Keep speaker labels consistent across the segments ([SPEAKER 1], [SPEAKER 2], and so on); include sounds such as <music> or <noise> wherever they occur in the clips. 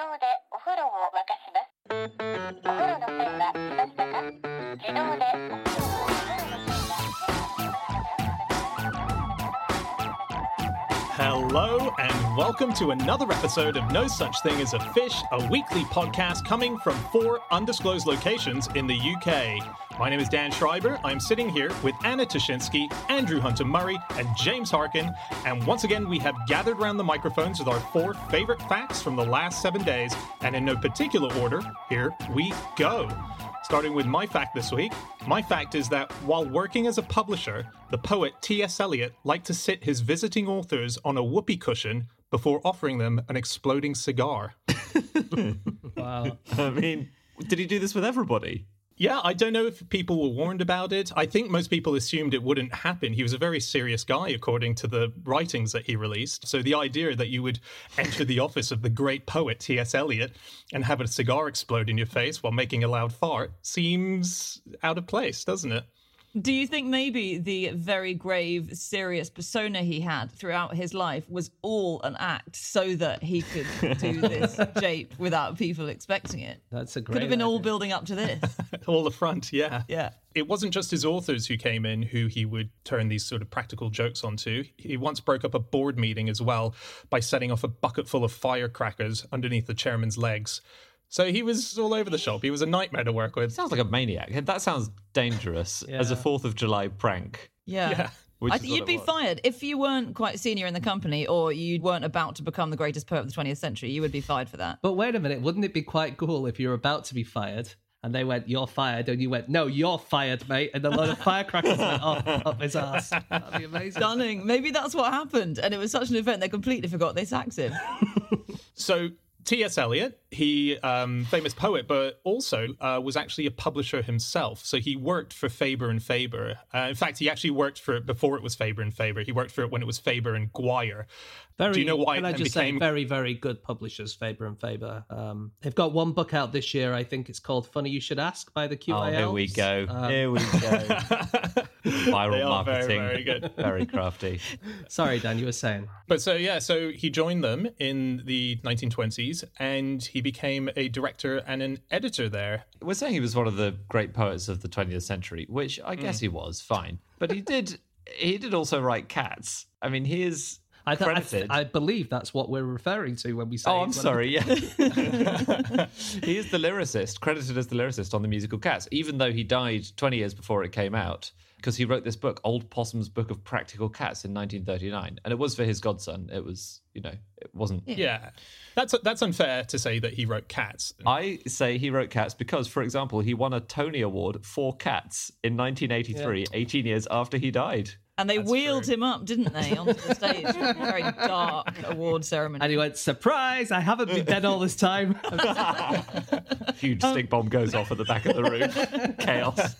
[SPEAKER 1] 動でお風呂を沸かします。お風呂の線は来ましたか自動でお風呂をお風呂の線が
[SPEAKER 2] Hello, and welcome to another episode of No Such Thing as a Fish, a weekly podcast coming from four undisclosed locations in the UK. My name is Dan Schreiber. I'm sitting here with Anna Ptaszynski, Andrew Hunter Murray, and James Harkin. And once again, we have gathered around the microphones with our four favorite facts from the last seven days. And in no particular order, here we go. Starting with my fact this week. My fact is that while working as a publisher, the poet T.S. Eliot liked to sit his visiting authors on a whoopee cushion before offering them an exploding cigar. <laughs>
[SPEAKER 3] Wow.
[SPEAKER 4] I mean, did he do this with everybody?
[SPEAKER 2] Yeah, I don't know if people were warned about it. I think most people assumed it wouldn't happen. He was a very serious guy, according to the writings that he released. So the idea that you would enter the office of the great poet T.S. Eliot and have a cigar explode in your face while making a loud fart seems out of place, doesn't it?
[SPEAKER 3] Do you think maybe the very grave, serious persona he had throughout his life was all an act so that he could do this <laughs> jape without people expecting it?
[SPEAKER 5] That's a great
[SPEAKER 3] Could have been all building up to this. <laughs>
[SPEAKER 2] All the front, yeah.
[SPEAKER 3] Yeah.
[SPEAKER 2] It wasn't just his authors who came in who he would turn these sort of practical jokes onto. He once broke up a board meeting as well by setting off a bucket full of firecrackers underneath the chairman's legs. So he was all over the shop. He was a nightmare to work with.
[SPEAKER 4] Sounds like a maniac. That sounds dangerous <laughs> as a Fourth of July prank.
[SPEAKER 3] Yeah.
[SPEAKER 2] Yeah.
[SPEAKER 3] I
[SPEAKER 4] is
[SPEAKER 3] think you'd be
[SPEAKER 4] was.
[SPEAKER 3] fired if you weren't quite senior in the company or you weren't about to become the greatest poet of the 20th century. You would be fired for that.
[SPEAKER 5] But wait a minute, wouldn't it be quite cool if you're about to be fired and they went, "You're fired," and you went, "No, you're fired, mate," and a load of firecrackers went off <laughs> up his ass. That'd be amazing.
[SPEAKER 3] Stunning. Maybe that's what happened. And it was such an event they completely forgot they sacked him.
[SPEAKER 2] So T.S. Eliot, he um, famous poet, but also uh, was actually a publisher himself. So he worked for Faber and Faber. Uh, in fact, he actually worked for it before it was Faber and Faber. He worked for it when it was Faber and Gwyer.
[SPEAKER 5] Very,
[SPEAKER 2] Do you know why
[SPEAKER 5] Can I just
[SPEAKER 2] became-
[SPEAKER 5] say, very, very good publishers, Faber and Faber. Um, they've got one book out this year. I think it's called "Funny You Should Ask" by the QI Elves.
[SPEAKER 4] Oh, here we go.
[SPEAKER 5] Um,
[SPEAKER 4] here we go. <laughs> Viral
[SPEAKER 2] They are very,
[SPEAKER 4] marketing.
[SPEAKER 2] very good. <laughs>
[SPEAKER 4] Very crafty.
[SPEAKER 5] Sorry, Dan, you were saying.
[SPEAKER 2] But so yeah, so he joined them in the 1920s, and he became a director and an editor there.
[SPEAKER 4] We're saying he was one of the great poets of the 20th century, which I guess he was, fine. But he did he did also write cats. I mean, he is
[SPEAKER 5] I, th- I, th- I believe that's what we're referring to when we say.
[SPEAKER 4] Oh, I'm sorry. Yeah, <laughs> he is the lyricist, credited as the lyricist on the musical Cats, even though he died 20 years before it came out, because he wrote this book, Old Possum's Book of Practical Cats, in 1939, and it was for his godson. It was, you know, it wasn't.
[SPEAKER 2] Yeah, that's that's unfair to say that he wrote Cats.
[SPEAKER 4] I say he wrote Cats because, for example, he won a Tony Award for Cats in 1983, 18 years after he died.
[SPEAKER 3] And they
[SPEAKER 2] That's
[SPEAKER 3] wheeled
[SPEAKER 2] true.
[SPEAKER 3] him up, didn't they, onto the <laughs> stage? Very dark award ceremony.
[SPEAKER 5] And he went, "Surprise! I haven't been dead all this time." <laughs>
[SPEAKER 4] Huge um, stink bomb goes off at the back of the room. <laughs> Chaos.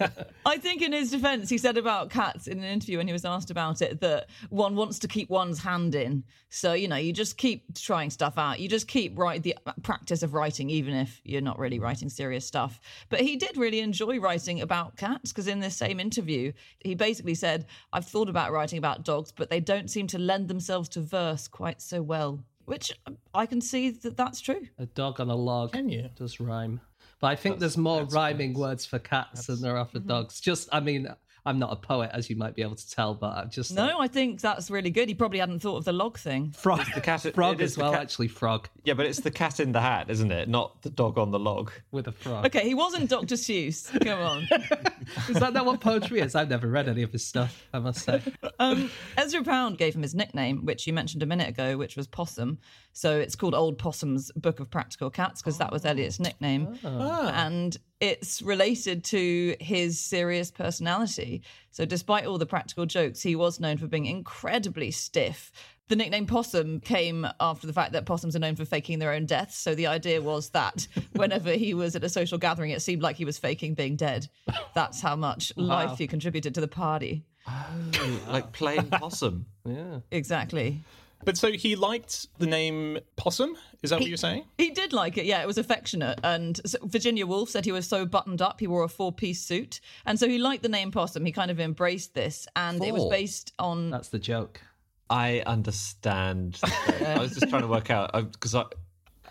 [SPEAKER 3] I think in his defense, he said about cats in an interview when he was asked about it that one wants to keep one's hand in. So, you know, you just keep trying stuff out. You just keep write the practice of writing, even if you're not really writing serious stuff. But he did really enjoy writing about cats because in this same interview, he basically said, I've thought about writing about dogs, but they don't seem to lend themselves to verse quite so well. Which I can see that that's true.
[SPEAKER 5] a dog on a log
[SPEAKER 2] Can you?
[SPEAKER 5] does rhyme. But I think there's more rhyming words for cats than there are
[SPEAKER 3] Mm-hmm.
[SPEAKER 5] for dogs. Just, I mean, I'm not a poet, as you might be able to tell, but I'm just
[SPEAKER 3] No, I think that's really good. He probably hadn't thought of the log thing.
[SPEAKER 5] frog,
[SPEAKER 4] the cat-
[SPEAKER 5] frog as well.
[SPEAKER 4] cat-
[SPEAKER 5] Actually, frog
[SPEAKER 4] Yeah, but it's the cat in the hat, isn't it? Not the dog on the log.
[SPEAKER 5] with a frog.
[SPEAKER 3] Okay, he wasn't Dr. Seuss. Come on. <laughs>
[SPEAKER 5] Is that not what poetry is? I've never read any of his stuff. I must say.
[SPEAKER 3] Um, Ezra Pound gave him his nickname, which you mentioned a minute ago, which was Possum. So it's called Old Possum's Book of Practical Cats because that was oh. Eliot's nickname. Ah. Ah. And it's related to his serious personality. So despite all the practical jokes, he was known for being incredibly stiff. The nickname Possum came after the fact that possums are known for faking their own deaths. So the idea was that <laughs> whenever he was at a social gathering, it seemed like he was faking being dead. That's how much life he contributed to the party.
[SPEAKER 4] Oh, like playing possum.
[SPEAKER 5] Yeah.
[SPEAKER 3] Exactly.
[SPEAKER 2] But so he liked the name Possum. Is that what you're saying?
[SPEAKER 3] He did like it, yeah. It was affectionate. And so Virginia Woolf said he was so buttoned up, he wore a four piece suit. And so he liked the name Possum. He kind of embraced this. And it was based on.
[SPEAKER 5] That's the joke.
[SPEAKER 4] I understand. <laughs> I was just trying to work out uh, because I,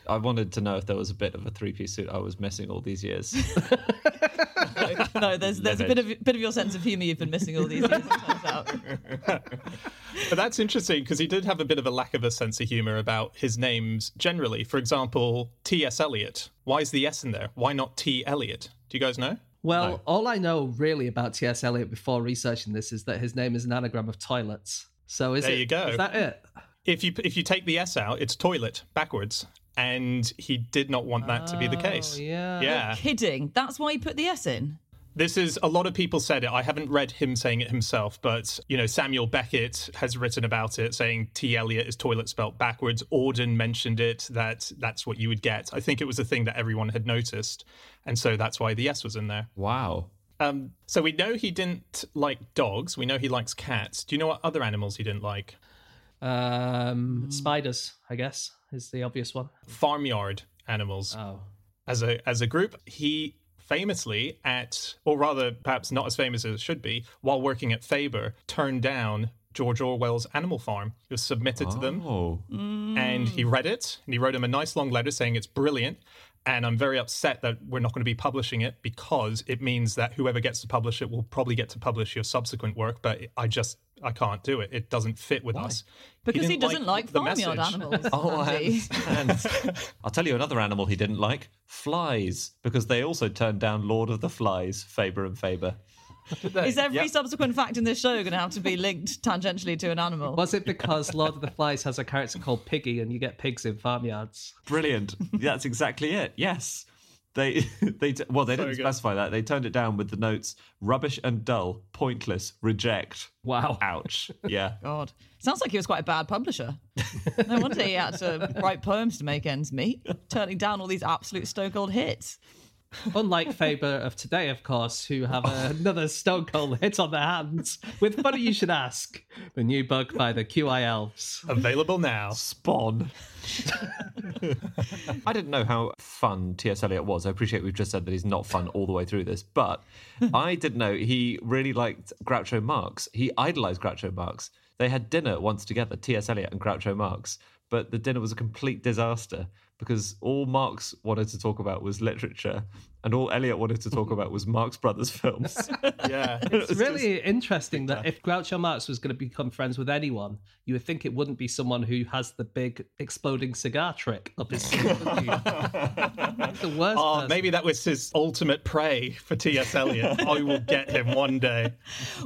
[SPEAKER 4] I wanted to know if there was a bit of a three-piece suit I was missing all these years. <laughs> <laughs>
[SPEAKER 3] no, there's there's a bit of bit of your sense of humour you've been missing all these years. It turns out. <laughs>
[SPEAKER 2] But that's interesting because he did have a bit of a lack of a sense of humor about his names generally. For example, T.S. Eliot. Why is the S in there? Why not T. Eliot? Do you guys know?
[SPEAKER 5] Well,
[SPEAKER 4] No.
[SPEAKER 5] all I know really about T.S. Eliot before researching this is that his name is an anagram of toilets. So is
[SPEAKER 2] There
[SPEAKER 5] it?
[SPEAKER 2] you go.
[SPEAKER 5] Is that it?
[SPEAKER 2] If you if you take the S out, it's toilet backwards, and he did not want that to be the case.
[SPEAKER 5] Oh, yeah.
[SPEAKER 2] Yeah.
[SPEAKER 3] Kidding. That's why he put the S in.
[SPEAKER 2] This is a lot of people said it. I haven't read him saying it himself, but you know, Samuel Beckett has written about it, saying T. Eliot is toilet spelt backwards. Auden mentioned it that that's what you would get. I think it was a thing that everyone had noticed, and so that's why the S was in there.
[SPEAKER 4] wow.
[SPEAKER 2] Um, so we know he didn't like dogs. We know he likes cats. Do you know what other animals he didn't like?
[SPEAKER 5] Um, spiders, I guess, is the obvious one.
[SPEAKER 2] Farmyard animals.
[SPEAKER 5] Oh.
[SPEAKER 2] as a as a group. He famously at or rather perhaps not as famous as it should be, while working at Faber, turned down George Orwell's Animal Farm. It was submitted to them
[SPEAKER 4] Oh.
[SPEAKER 2] and he read it and he wrote him a nice long letter saying it's brilliant. And I'm very upset that we're not going to be publishing it because it means that whoever gets to publish it will probably get to publish your subsequent work. But I just I can't do it. It doesn't fit with us.
[SPEAKER 3] Because he,
[SPEAKER 2] didn't
[SPEAKER 3] doesn't like,
[SPEAKER 2] the
[SPEAKER 3] farmyard
[SPEAKER 2] message.
[SPEAKER 3] animals. <laughs>
[SPEAKER 4] Oh, I
[SPEAKER 3] Andy.
[SPEAKER 4] understand. I'll tell you another animal he didn't like: flies, because they also turned down Lord of the Flies, Faber and Faber. <laughs>
[SPEAKER 3] Is every
[SPEAKER 4] Yep.
[SPEAKER 3] subsequent fact in this show going to have to be linked tangentially to an animal?
[SPEAKER 5] Was it because Lord of the Flies has a character called Piggy and you get pigs in farmyards?
[SPEAKER 4] Brilliant. That's exactly it. Yes. They <laughs> they t- well they didn't
[SPEAKER 2] good.
[SPEAKER 4] specify that. They turned it down with the notes rubbish and dull, pointless, reject.
[SPEAKER 5] Wow.
[SPEAKER 4] Ouch. Yeah. <laughs>
[SPEAKER 3] God. Sounds like he was quite a bad publisher. No wonder he had to write poems to make ends meet, turning down all these absolute stone cold hits.
[SPEAKER 5] Unlike Faber of today, of course, who have oh. another stone cold hit on their hands with Funny You Should Ask, the new book by the QI Elves.
[SPEAKER 2] Available now.
[SPEAKER 4] Spawn. <laughs> I didn't know how fun T.S. Eliot was. I appreciate we've just said that he's not fun all the way through this, but <laughs> I didn't know he really liked Groucho Marx. He idolized Groucho Marx. They had dinner once together, T.S. Eliot and Groucho Marx, but the dinner was a complete disaster because all Marx wanted to talk about was literature and all Eliot wanted to talk <laughs> about was Marx Brothers films. <laughs>
[SPEAKER 2] Yeah. <laughs>
[SPEAKER 5] It's really interesting that if Groucho Marx was going to become friends with anyone, you would think it wouldn't be someone who has the big exploding cigar trick up his sleeve. the worst.
[SPEAKER 2] Oh,
[SPEAKER 5] person.
[SPEAKER 2] maybe that was his ultimate prey for T.S. Eliot. I will get him one day.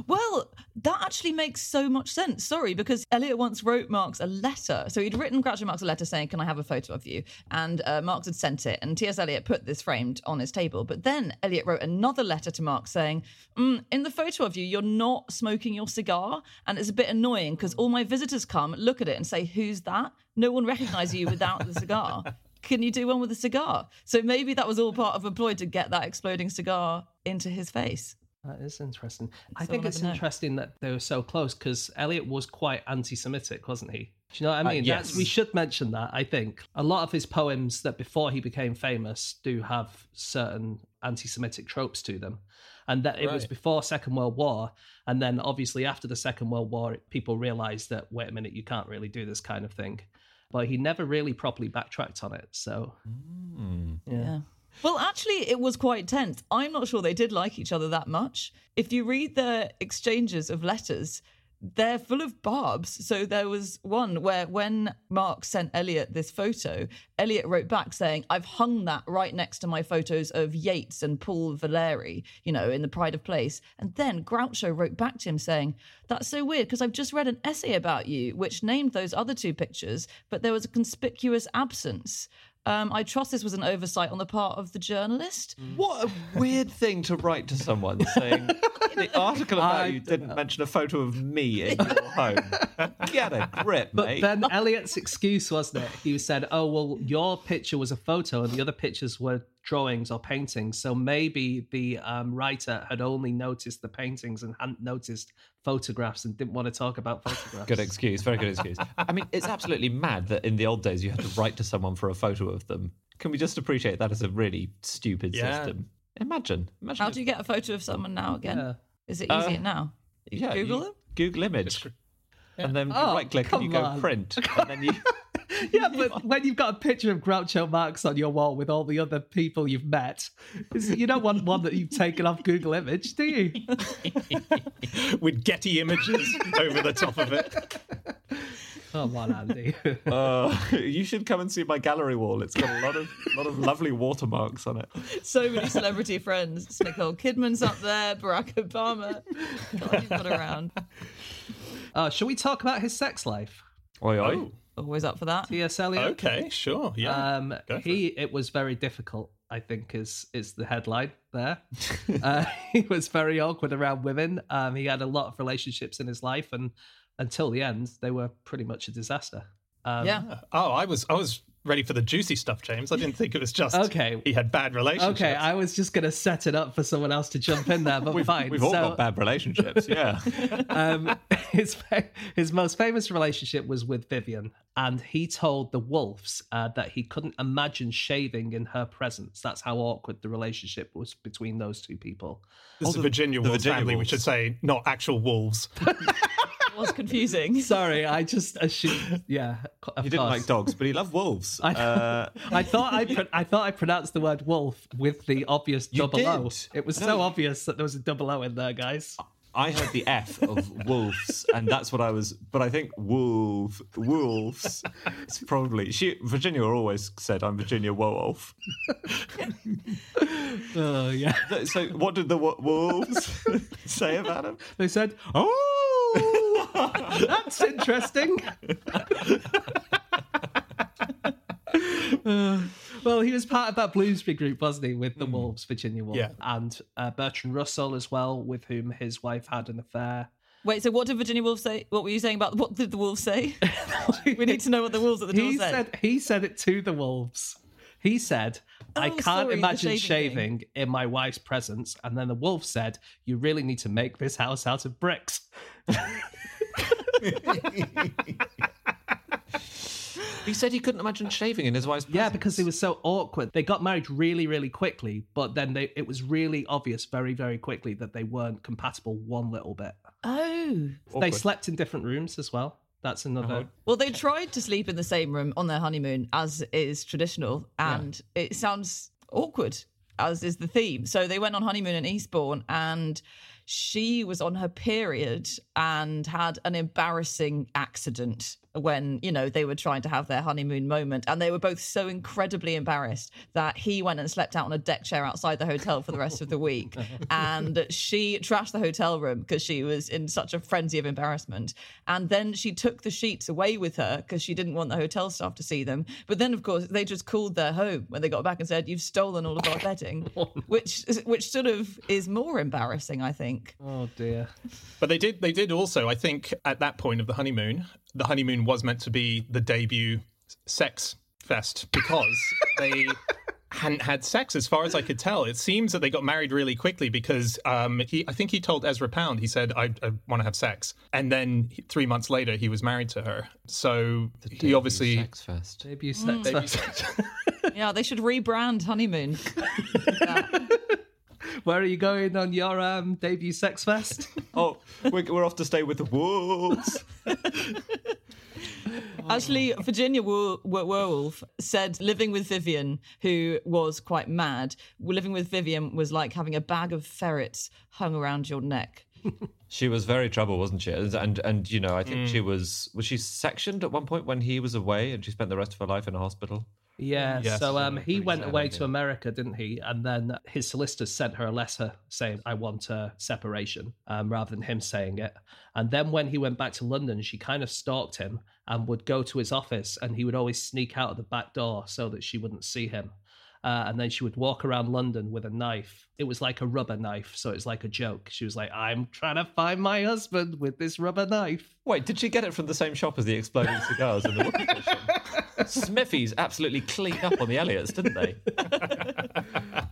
[SPEAKER 3] Well, that actually makes so much sense. Sorry, because Eliot once wrote Marx a letter. So he'd written Groucho Marx a letter saying, Can I have a photo of you? And uh, Marx had sent it, and T.S. Eliot put this framed on his table. But then Eliot wrote another letter to Marx saying, mm, In the photo of you, you're not smoking your cigar. And it's a bit annoying because all my visitors come, look at it, and say, Who's that? No one recognizes you without the cigar. Can you do one with a cigar? So maybe that was all part of a ploy to get that exploding cigar into his face.
[SPEAKER 5] That is interesting. I think it's interesting that they were so close because Eliot was quite anti-Semitic, wasn't he? Do you know what I uh, mean?
[SPEAKER 4] yes.
[SPEAKER 5] That's, we should mention that. I think a lot of his poems that before he became famous do have certain anti-Semitic tropes to them, and that it was before Second World War, and then obviously after the Second World War, people realised that wait a minute, you can't really do this kind of thing. But he never really properly backtracked on it. So hmm.
[SPEAKER 3] Yeah. Well, actually, it was quite tense. I'm not sure they did like each other that much. If you read their exchanges of letters, they're full of barbs. So there was one where when Marx sent Eliot this photo, Eliot wrote back saying, I've hung that right next to my photos of Yeats and Paul Valéry, you know, in the Pride of Place. And then Groucho wrote back to him saying, That's so weird because I've just read an essay about you which named those other two pictures, but there was a conspicuous absence. Um, I trust this was an oversight on the part of the journalist.
[SPEAKER 4] What a weird thing to write to someone saying the article about
[SPEAKER 5] I
[SPEAKER 4] you
[SPEAKER 5] don't
[SPEAKER 4] didn't mention a photo of me in your <laughs> home. Get a grip,
[SPEAKER 5] But
[SPEAKER 4] mate.
[SPEAKER 5] then Eliot's excuse wasn't it? He said, "Oh well, your picture was a photo, and the other pictures were drawings or paintings. So maybe the um, writer had only noticed the paintings and hadn't noticed photographs and didn't want to talk about photographs."
[SPEAKER 4] Good excuse, very good excuse. <laughs> I mean, it's absolutely mad that in the old days you had to write to someone for a photo of them. Can we just appreciate that as a really stupid
[SPEAKER 2] Yeah.
[SPEAKER 4] system? Imagine, imagine.
[SPEAKER 3] How do you get a photo of someone now again?
[SPEAKER 5] Yeah.
[SPEAKER 3] Is it easier
[SPEAKER 4] Uh,
[SPEAKER 3] now?
[SPEAKER 4] yeah,
[SPEAKER 3] Google
[SPEAKER 4] you
[SPEAKER 3] them?
[SPEAKER 4] Google image, and then
[SPEAKER 5] Oh,
[SPEAKER 4] right click and you go
[SPEAKER 5] on.
[SPEAKER 4] print, and then you <laughs> <laughs> <laughs>
[SPEAKER 5] yeah, but when you've got a picture of Groucho Marx on your wall with all the other people you've met, you don't want one that you've taken off Google Image, do you? <laughs>
[SPEAKER 2] With Getty images over the top of it.
[SPEAKER 5] Oh, man, Andy. <laughs>
[SPEAKER 4] Uh, you should come and see my gallery wall. It's got a lot of lot of lovely watermarks on it.
[SPEAKER 3] So many celebrity friends. Nicole Kidman's up there, Barack Obama. God, he's got around.
[SPEAKER 5] uh, shall we talk about his sex life?
[SPEAKER 4] Oi, oi.
[SPEAKER 2] Oh,
[SPEAKER 3] Always up for that.
[SPEAKER 5] T.S. Eliot.
[SPEAKER 2] okay, sure. Yeah.
[SPEAKER 5] Um,
[SPEAKER 2] Go for
[SPEAKER 5] he it was very difficult. I think is is the headline there. <laughs> uh, he was very awkward around women. Um, he had a lot of relationships in his life, and until the end, they were pretty much a disaster. Um,
[SPEAKER 3] Yeah.
[SPEAKER 2] oh, I was I was ready for the juicy stuff, James. I didn't think it was just
[SPEAKER 5] Okay.
[SPEAKER 2] he had bad relationships.
[SPEAKER 5] Okay, I was just going to set it up for someone else to jump in there, but <laughs> fine.
[SPEAKER 4] We've all
[SPEAKER 5] So,
[SPEAKER 4] got bad relationships, yeah. <laughs> <laughs>
[SPEAKER 5] um, his his most famous relationship was with Vivienne, and he told the Wolves uh, that he couldn't imagine shaving in her presence. That's how awkward the relationship was between those two people.
[SPEAKER 2] This is Virginia
[SPEAKER 4] the
[SPEAKER 2] Woolf's
[SPEAKER 4] Virginia
[SPEAKER 2] family. We should say not actual wolves.
[SPEAKER 3] It was confusing. <laughs>
[SPEAKER 5] Sorry, I just assumed. Yeah, of
[SPEAKER 4] He didn't
[SPEAKER 5] course.
[SPEAKER 4] like dogs, but he loved wolves. <laughs>
[SPEAKER 5] I,
[SPEAKER 4] Uh,
[SPEAKER 5] I thought I pro- I thought I pronounced the word wolf with the obvious
[SPEAKER 4] You
[SPEAKER 5] double O. It was
[SPEAKER 4] No,
[SPEAKER 5] so obvious that there was a double O in there, guys.
[SPEAKER 4] I heard the F of wolves, and that's what I was. But I think wolf, wolves. It's probably she. Virginia always said, "I'm Virginia Wolf." <laughs>
[SPEAKER 5] Oh yeah.
[SPEAKER 4] So, what did the wo- wolves say about him?
[SPEAKER 5] They said, "Oh, that's interesting." Uh, <laughs> well, he was part of that Bloomsbury group, wasn't he, with the Wolves, Virginia Woolf,
[SPEAKER 2] Yeah.
[SPEAKER 5] and uh, Bertrand Russell as well, with whom his wife had an affair.
[SPEAKER 3] Wait, so what did Virginia Woolf say? What were you saying about what did the wolves say? <laughs> we need to know what the wolves at the door
[SPEAKER 5] He
[SPEAKER 3] said.
[SPEAKER 5] said he said it to the Wolves. He said, "I
[SPEAKER 3] Oh,
[SPEAKER 5] can't
[SPEAKER 3] sorry,
[SPEAKER 5] imagine
[SPEAKER 3] shaving
[SPEAKER 5] shaving in my wife's presence." And then the Wolf said, "You really need to make this house out of bricks." <laughs> <laughs>
[SPEAKER 4] He said he couldn't imagine shaving in his wife's.
[SPEAKER 5] Yeah, because it was so awkward. They got married really, really quickly, but then they, it was really obvious very, very quickly that they weren't compatible one little bit.
[SPEAKER 3] oh.
[SPEAKER 5] They slept in different rooms as well. That's another. Uh-huh.
[SPEAKER 3] Well, they tried to sleep in the same room on their honeymoon, as is traditional, and it sounds awkward, as is the theme. So they went on honeymoon in Eastbourne, and she was on her period and had an embarrassing accident when you know they were trying to have their honeymoon moment and they were both so incredibly embarrassed that he went and slept out on a deck chair outside the hotel for the rest of the week. <laughs> And she trashed the hotel room because she was in such a frenzy of embarrassment. And then she took the sheets away with her because she didn't want the hotel staff to see them. But then of course they just called their home when they got back and said you've stolen all of our bedding <laughs> oh, which which sort of is more embarrassing i think.
[SPEAKER 5] Oh dear.
[SPEAKER 2] But they did they did also, I think, at that point of the honeymoon, the honeymoon was meant to be the debut sex fest because <laughs> they hadn't had sex as far as I could tell. It seems that they got married really quickly because um, he I think he told Ezra Pound, he said, I, I want to have sex. And then he- three months later he was married to her. So he obviously
[SPEAKER 4] sex fest.
[SPEAKER 5] Debut sex. fest. <laughs>
[SPEAKER 3] yeah they should rebrand honeymoon <laughs>
[SPEAKER 5] Where are you going on your um, debut sex fest? <laughs>
[SPEAKER 4] Oh, we're, we're off to stay with the wolves. <laughs>
[SPEAKER 3] Actually, Virginia Wool- Wo- Woolf said living with Vivienne, who was quite mad, living with Vivienne was like having a bag of ferrets hung around your neck. <laughs>
[SPEAKER 4] She was very trouble, wasn't she? And and, and you know, I think she was was she sectioned at one point when he was away, and she spent the rest of her life in a hospital.
[SPEAKER 5] Yeah,
[SPEAKER 2] Yes.
[SPEAKER 5] so um, he went away to America, didn't he? And then his solicitors sent her a letter saying, I want a separation, um, rather than him saying it. And then when he went back to London, she kind of stalked him and would go to his office, and he would always sneak out of the back door so that she wouldn't see him. Uh, and then she would walk around London with a knife. It was like a rubber knife, so it's like a joke. She was like, I'm trying to find my husband with this rubber knife.
[SPEAKER 4] Wait, did she get it from the same shop as the exploding cigars in the Whoopee Cushion? <laughs> Smiffy's absolutely cleaned up on the Eliots, didn't they? <laughs>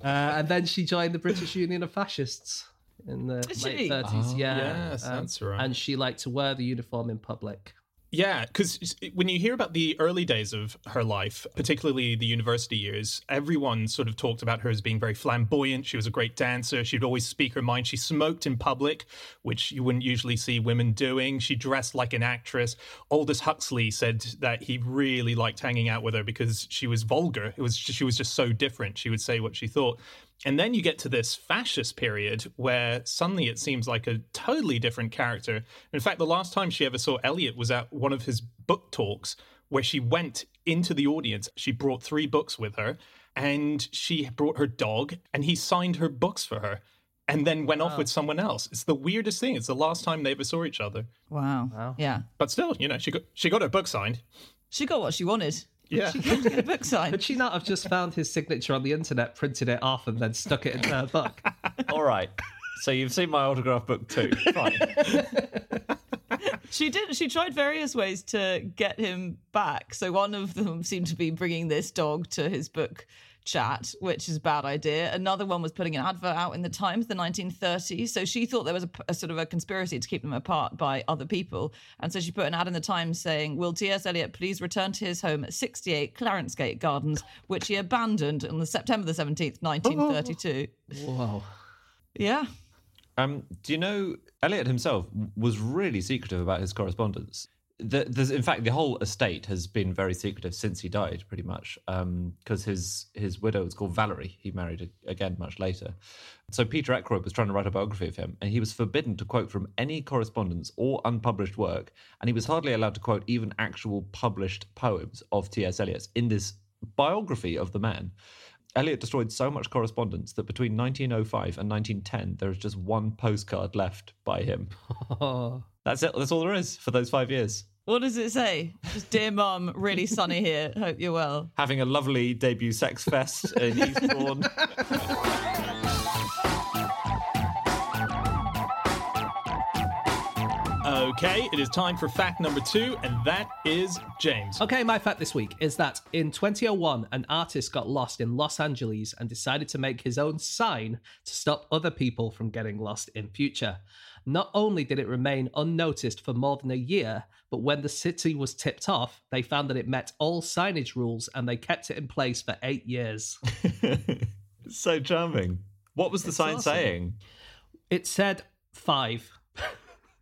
[SPEAKER 5] Uh, and then she joined the British Union of Fascists in the
[SPEAKER 3] Did
[SPEAKER 5] late
[SPEAKER 3] she?
[SPEAKER 5] 30s. yeah.
[SPEAKER 2] Yes,
[SPEAKER 5] Um,
[SPEAKER 2] that's right.
[SPEAKER 5] And she liked to wear the uniform in public.
[SPEAKER 2] Yeah, because when you hear about the early days of her life, particularly the university years, everyone sort of talked about her as being very flamboyant. She was a great dancer. She'd always speak her mind. She smoked in public, which you wouldn't usually see women doing. She dressed like an actress. Aldous Huxley said that he really liked hanging out with her because she was vulgar. It was she was just so different. She would say what she thought. And then you get to this fascist period where suddenly it seems like a totally different character. In fact, the last time she ever saw Eliot was at one of his book talks where she went into the audience. She brought three books with her and she brought her dog and he signed her books for her and then went off with someone else. It's the weirdest thing. It's the last time they ever saw each other.
[SPEAKER 3] Wow.
[SPEAKER 5] Wow.
[SPEAKER 3] Yeah.
[SPEAKER 2] But still, you know, she got she got her book signed.
[SPEAKER 3] She got what she wanted.
[SPEAKER 2] Yeah.
[SPEAKER 3] She came to get a book <laughs> signed.
[SPEAKER 5] Could she not have just found his signature on the internet, printed it off, and then stuck it into her <laughs> book?
[SPEAKER 4] All right. So you've seen my autograph book too. Fine.
[SPEAKER 3] She did. She tried various ways to get him back. So one of them seemed to be bringing this dog to his book chat, which is a bad idea. Another one was putting an advert out in the Times, the 1930s. So she thought there was a, a sort of a conspiracy to keep them apart by other people, and so she put an ad in the Times saying, "Will T.S. Eliot please return to his home at 68 Clarence Gate Gardens, which he abandoned on the September the 17th, 1932."
[SPEAKER 5] Whoa.
[SPEAKER 3] Yeah.
[SPEAKER 4] Um, do you know Eliot himself was really secretive about his correspondence? The, in fact, the whole estate has been very secretive since he died, pretty much, um, because his his widow was called Valerie. He married again much later. So Peter Ackroyd was trying to write a biography of him, and he was forbidden to quote from any correspondence or unpublished work, and he was hardly allowed to quote even actual published poems of T.S. Eliot in this biography of the man. Eliot destroyed so much correspondence that between 1905 and 1910, there is just one postcard left by him. <laughs> That's it. That's all there is for those five years.
[SPEAKER 3] What does it say? Just dear mum, really sunny here. Hope you're well.
[SPEAKER 4] Having a lovely debut sex fest in <laughs> Eastbourne.
[SPEAKER 2] Okay, it is time for fact number two, and that is James.
[SPEAKER 5] Okay, my fact this week is that in 2001, an artist got lost in Los Angeles and decided to make his own sign to stop other people from getting lost in future. Not only did it remain unnoticed for more than a year, but when the city was tipped off, they found that it met all signage rules and they kept it in place for eight years. <laughs>
[SPEAKER 4] so charming. What was the sign
[SPEAKER 5] awesome.
[SPEAKER 4] saying?
[SPEAKER 5] It said five. <laughs>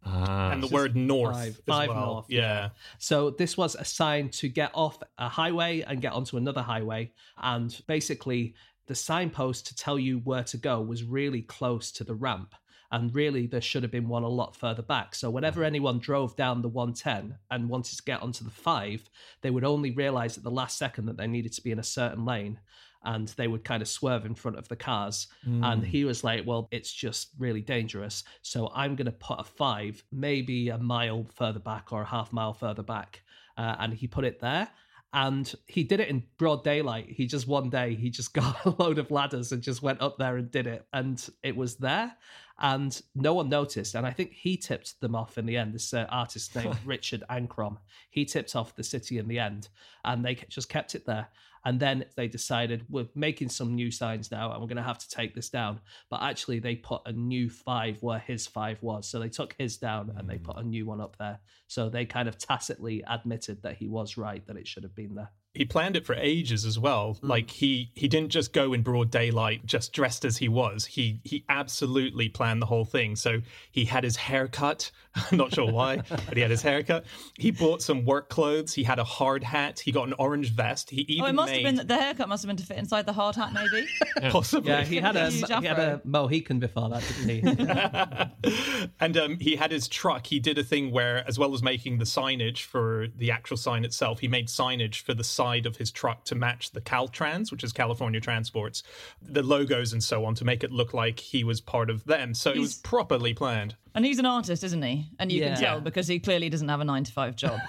[SPEAKER 4] Ah,
[SPEAKER 2] and the word north
[SPEAKER 5] five-
[SPEAKER 2] as
[SPEAKER 5] five
[SPEAKER 2] well.
[SPEAKER 5] north,
[SPEAKER 2] yeah.
[SPEAKER 5] So this was a sign to get off a highway and get onto another highway. And basically, the signpost to tell you where to go was really close to the ramp. And really, there should have been one a lot further back. So, whenever anyone drove down the 110 and wanted to get onto the 5, they would only realize at the last second that they needed to be in a certain lane and they would kind of swerve in front of the cars. And he was like, Well, it's just really dangerous. So, I'm going to put a 5, maybe a mile further back or a half mile further back. Uh, and he put it there and he did it in broad daylight. He just one day he just <laughs> got a load of ladders and just went up there and did it, and it was there, and no one noticed. And I think he tipped them off in the end. This uh, artist named <laughs> Richard Ankrom, he tipped off the city in the end, and they just kept it there. And then they decided we're making some new signs now, and we're going to have to take this down. But actually, they put a new five where his five was. So they took his down and they put a new one up there. So they kind of tacitly admitted that he was right, that it should have been there.
[SPEAKER 2] He planned it for ages as well. Hmm. Like he he didn't just go in broad daylight just dressed as he was. He he absolutely planned the whole thing. So he had his haircut. <laughs> I'm not sure why, but he had his haircut. He bought some work clothes. He had a hard hat. He got an orange vest. He even
[SPEAKER 3] Oh, it must
[SPEAKER 2] made
[SPEAKER 3] have been the haircut must have been to fit inside the hard hat, maybe. <laughs>
[SPEAKER 2] possibly
[SPEAKER 5] Yeah, he had a
[SPEAKER 3] Huge
[SPEAKER 5] he had a Mohican before that, didn't he? <laughs>
[SPEAKER 2] and um, he had his truck. He did a thing where, as well as making the signage for the actual sign itself, he made signage for the side of his truck to match the Caltrans, which is California Transports, the logos and so on, to make it look like he was part of them. So it was properly planned.
[SPEAKER 3] And he's an artist, isn't he? And you
[SPEAKER 5] Yeah.
[SPEAKER 3] can tell because he clearly doesn't have a nine to five job.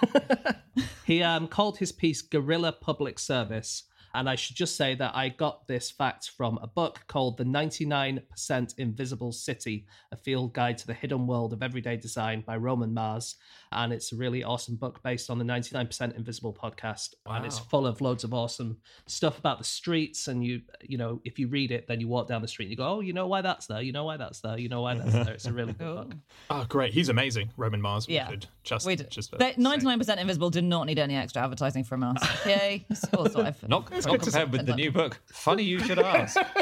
[SPEAKER 3] <laughs>
[SPEAKER 5] he um, called his piece "Guerrilla Public Service," And I should just say that I got this fact from a book called The 99% Invisible City A Field Guide to the Hidden World of Everyday Design by Roman Mars. And it's a really awesome book based on the 99% Invisible podcast. And it's full of loads of awesome stuff about the streets. And you, you know, if you read it, then you walk down the street and you go, oh, you know why that's there? You know why that's there? You know why that's there? It's a really good book. <laughs>
[SPEAKER 2] Oh, great. He's amazing, Roman Mars. We
[SPEAKER 3] Yeah.
[SPEAKER 2] should Just,
[SPEAKER 3] We did.
[SPEAKER 2] just for
[SPEAKER 3] They-
[SPEAKER 2] saying.
[SPEAKER 3] 99% Invisible did not need any extra advertising from us. Yay. Also, I've-
[SPEAKER 4] Not, not compared with the new book. Funny you should ask. <laughs>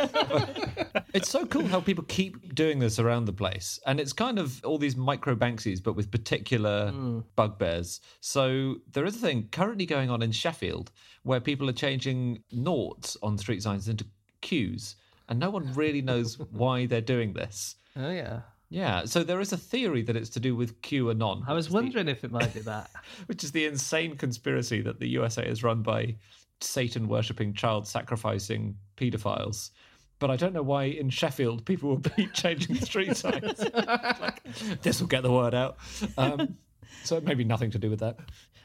[SPEAKER 4] it's so cool how people keep doing this around the place. And it's kind of all these micro Banksies, but with particular hmm. bugbears. So there is a thing currently going on in Sheffield where people are changing noughts on street signs into Qs. And no one really knows <laughs> why they're doing this.
[SPEAKER 5] Oh, yeah.
[SPEAKER 4] Yeah, so there is a theory that it's to do with QAnon.
[SPEAKER 5] I was
[SPEAKER 4] is the-
[SPEAKER 5] wondering if it might be that. <laughs>
[SPEAKER 4] which is the insane conspiracy that the USA is run by Satan worshipping, child sacrificing paedophiles. But I don't know why in Sheffield people will be <laughs> changing the street signs. <laughs> like, this will get the word out. Um, so maybe nothing to do with that.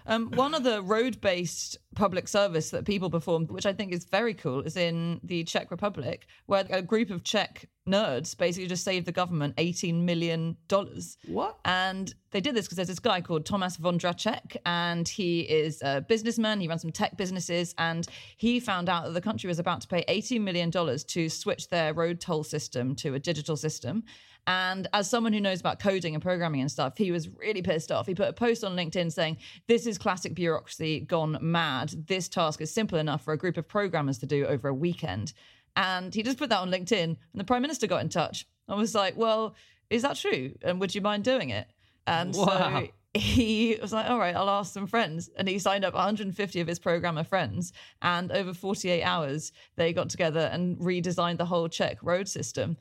[SPEAKER 3] Um, one other road-based public service that people performed, which I think is very cool, is in the Czech Republic, where a group of Czech nerds basically just saved the government eighteen million dollars.
[SPEAKER 5] What?
[SPEAKER 3] And they did this because there's this guy called Thomas Vondracek, and he is a businessman. He runs some tech businesses, and he found out that the country was about to pay $18 million to switch their road toll system to a digital system. And as someone who knows about coding and programming and stuff, he was really pissed off. He put a post on LinkedIn saying, This is classic bureaucracy gone mad. This task is simple enough for a group of programmers to do over a weekend. And he just put that on LinkedIn, and the prime minister got in touch. I was like, Well, is that true? And would you mind doing it? And
[SPEAKER 5] Wow.
[SPEAKER 3] so he was like, all right, I'll ask some friends. And he signed up 150 of his programmer friends. And over 48 hours, they got together and redesigned the whole Czech road system.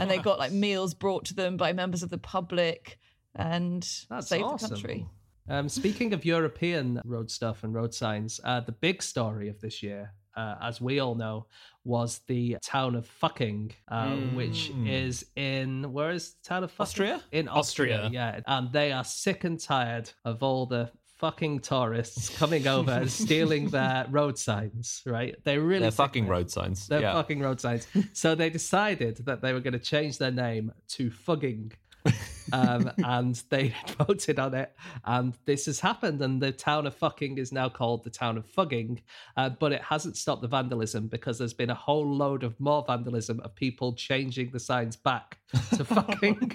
[SPEAKER 3] And they got like meals brought to them by members of the public and
[SPEAKER 5] That's
[SPEAKER 3] saved
[SPEAKER 5] awesome.
[SPEAKER 3] the country.
[SPEAKER 5] Um, speaking of European road stuff and road signs, uh, the big story of this year, uh, as we all know, was the town of fucking, uh, which is in where is the town of fucking?
[SPEAKER 4] Austria?
[SPEAKER 5] In Austria,
[SPEAKER 2] Austria.
[SPEAKER 5] yeah. And they are sick and tired of all the fucking tourists coming over and <laughs> stealing their road signs. Right? They really
[SPEAKER 4] They're fucking
[SPEAKER 5] it.
[SPEAKER 4] road signs.
[SPEAKER 5] They're
[SPEAKER 4] yeah.
[SPEAKER 5] fucking road signs. So they decided that they were going to change their name to Fugging. <laughs> um, and they <laughs> voted on it, and this has happened. And the town of fucking is now called the town of Fugging, uh, but it hasn't stopped the vandalism because there's been a whole load of more vandalism of people changing the signs back to <laughs> fucking.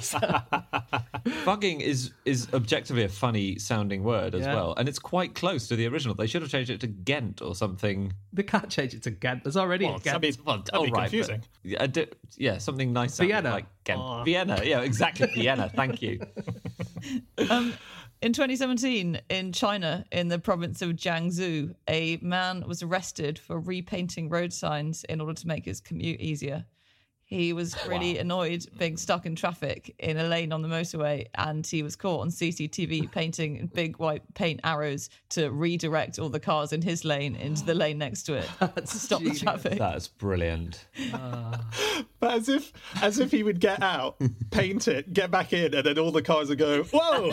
[SPEAKER 5] So- <laughs>
[SPEAKER 4] Fugging is is objectively a funny sounding word as
[SPEAKER 5] Yeah.
[SPEAKER 4] well, and it's quite close to the original. They should have changed it to Ghent or something.
[SPEAKER 5] they can't change it to Ghent. There's already
[SPEAKER 2] Well,
[SPEAKER 5] a
[SPEAKER 2] that'd
[SPEAKER 5] Ghent.
[SPEAKER 2] be,
[SPEAKER 4] Well,
[SPEAKER 2] that'd
[SPEAKER 4] all
[SPEAKER 2] be
[SPEAKER 4] right,
[SPEAKER 2] confusing.
[SPEAKER 4] yeah, a di- yeah, something nice. sounding
[SPEAKER 5] Vienna.
[SPEAKER 4] like Ghent.
[SPEAKER 2] Oh.
[SPEAKER 4] Vienna. Yeah, exactly. Vienna. Thank you. <laughs>
[SPEAKER 3] Um, in 2017, in China, in the province of Jiangsu, a man was arrested for repainting road signs in order to make his commute easier. He was <laughs> really annoyed being mm. stuck in traffic in a lane on the motorway, and he was caught on CCTV <laughs> painting big white paint arrows to redirect all the cars in his lane into the lane next to it <laughs> to stop the traffic.
[SPEAKER 4] That's brilliant. Ah.
[SPEAKER 2] But as if as if he would get out, paint it, get back in, and then all the cars would go, whoa!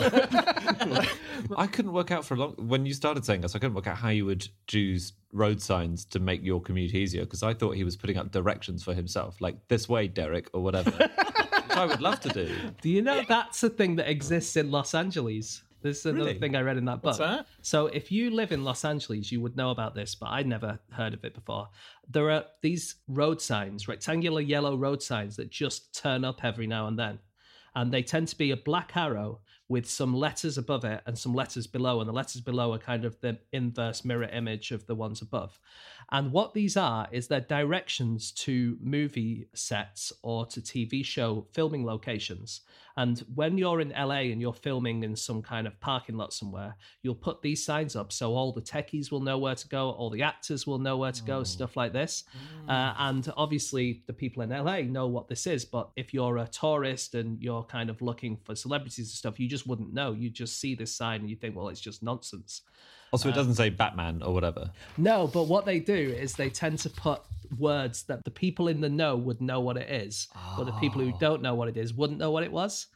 [SPEAKER 4] I couldn't work out for a long when you started saying this. I couldn't work out how you would choose road signs to make your commute easier because I thought he was putting up directions for himself, like this way, Derek, or whatever. which I would love to do. <laughs>
[SPEAKER 5] Do you know that's a thing that exists in Los Angeles? This is another
[SPEAKER 4] Really?
[SPEAKER 5] thing I read in that book.
[SPEAKER 2] What's that?
[SPEAKER 5] So if you live in Los Angeles, you would know about this, but I'd never heard of it before. There are these road signs, rectangular yellow road signs that just turn up every now and then. And they tend to be a black arrow with some letters above it and some letters below. And the letters below are kind of the inverse mirror image of the ones above. And what these are is they're directions to movie sets or to TV show filming locations. And when you're in LA and you're filming in some kind of parking lot somewhere, you'll put these signs up so all the techies will know where to go, all the actors will know where to go, stuff like this. Uh, and obviously, the people in LA know what this is. But if you're a tourist and you're kind of looking for celebrities and stuff, you just wouldn't know. You just see this sign and you think, well, it's just nonsense.
[SPEAKER 4] Oh, also, it doesn't um, say Batman or whatever.
[SPEAKER 5] No, but what they do is they tend to put words that the people in the know would know what it is, but the people who ah. don't know what it is wouldn't know what it was.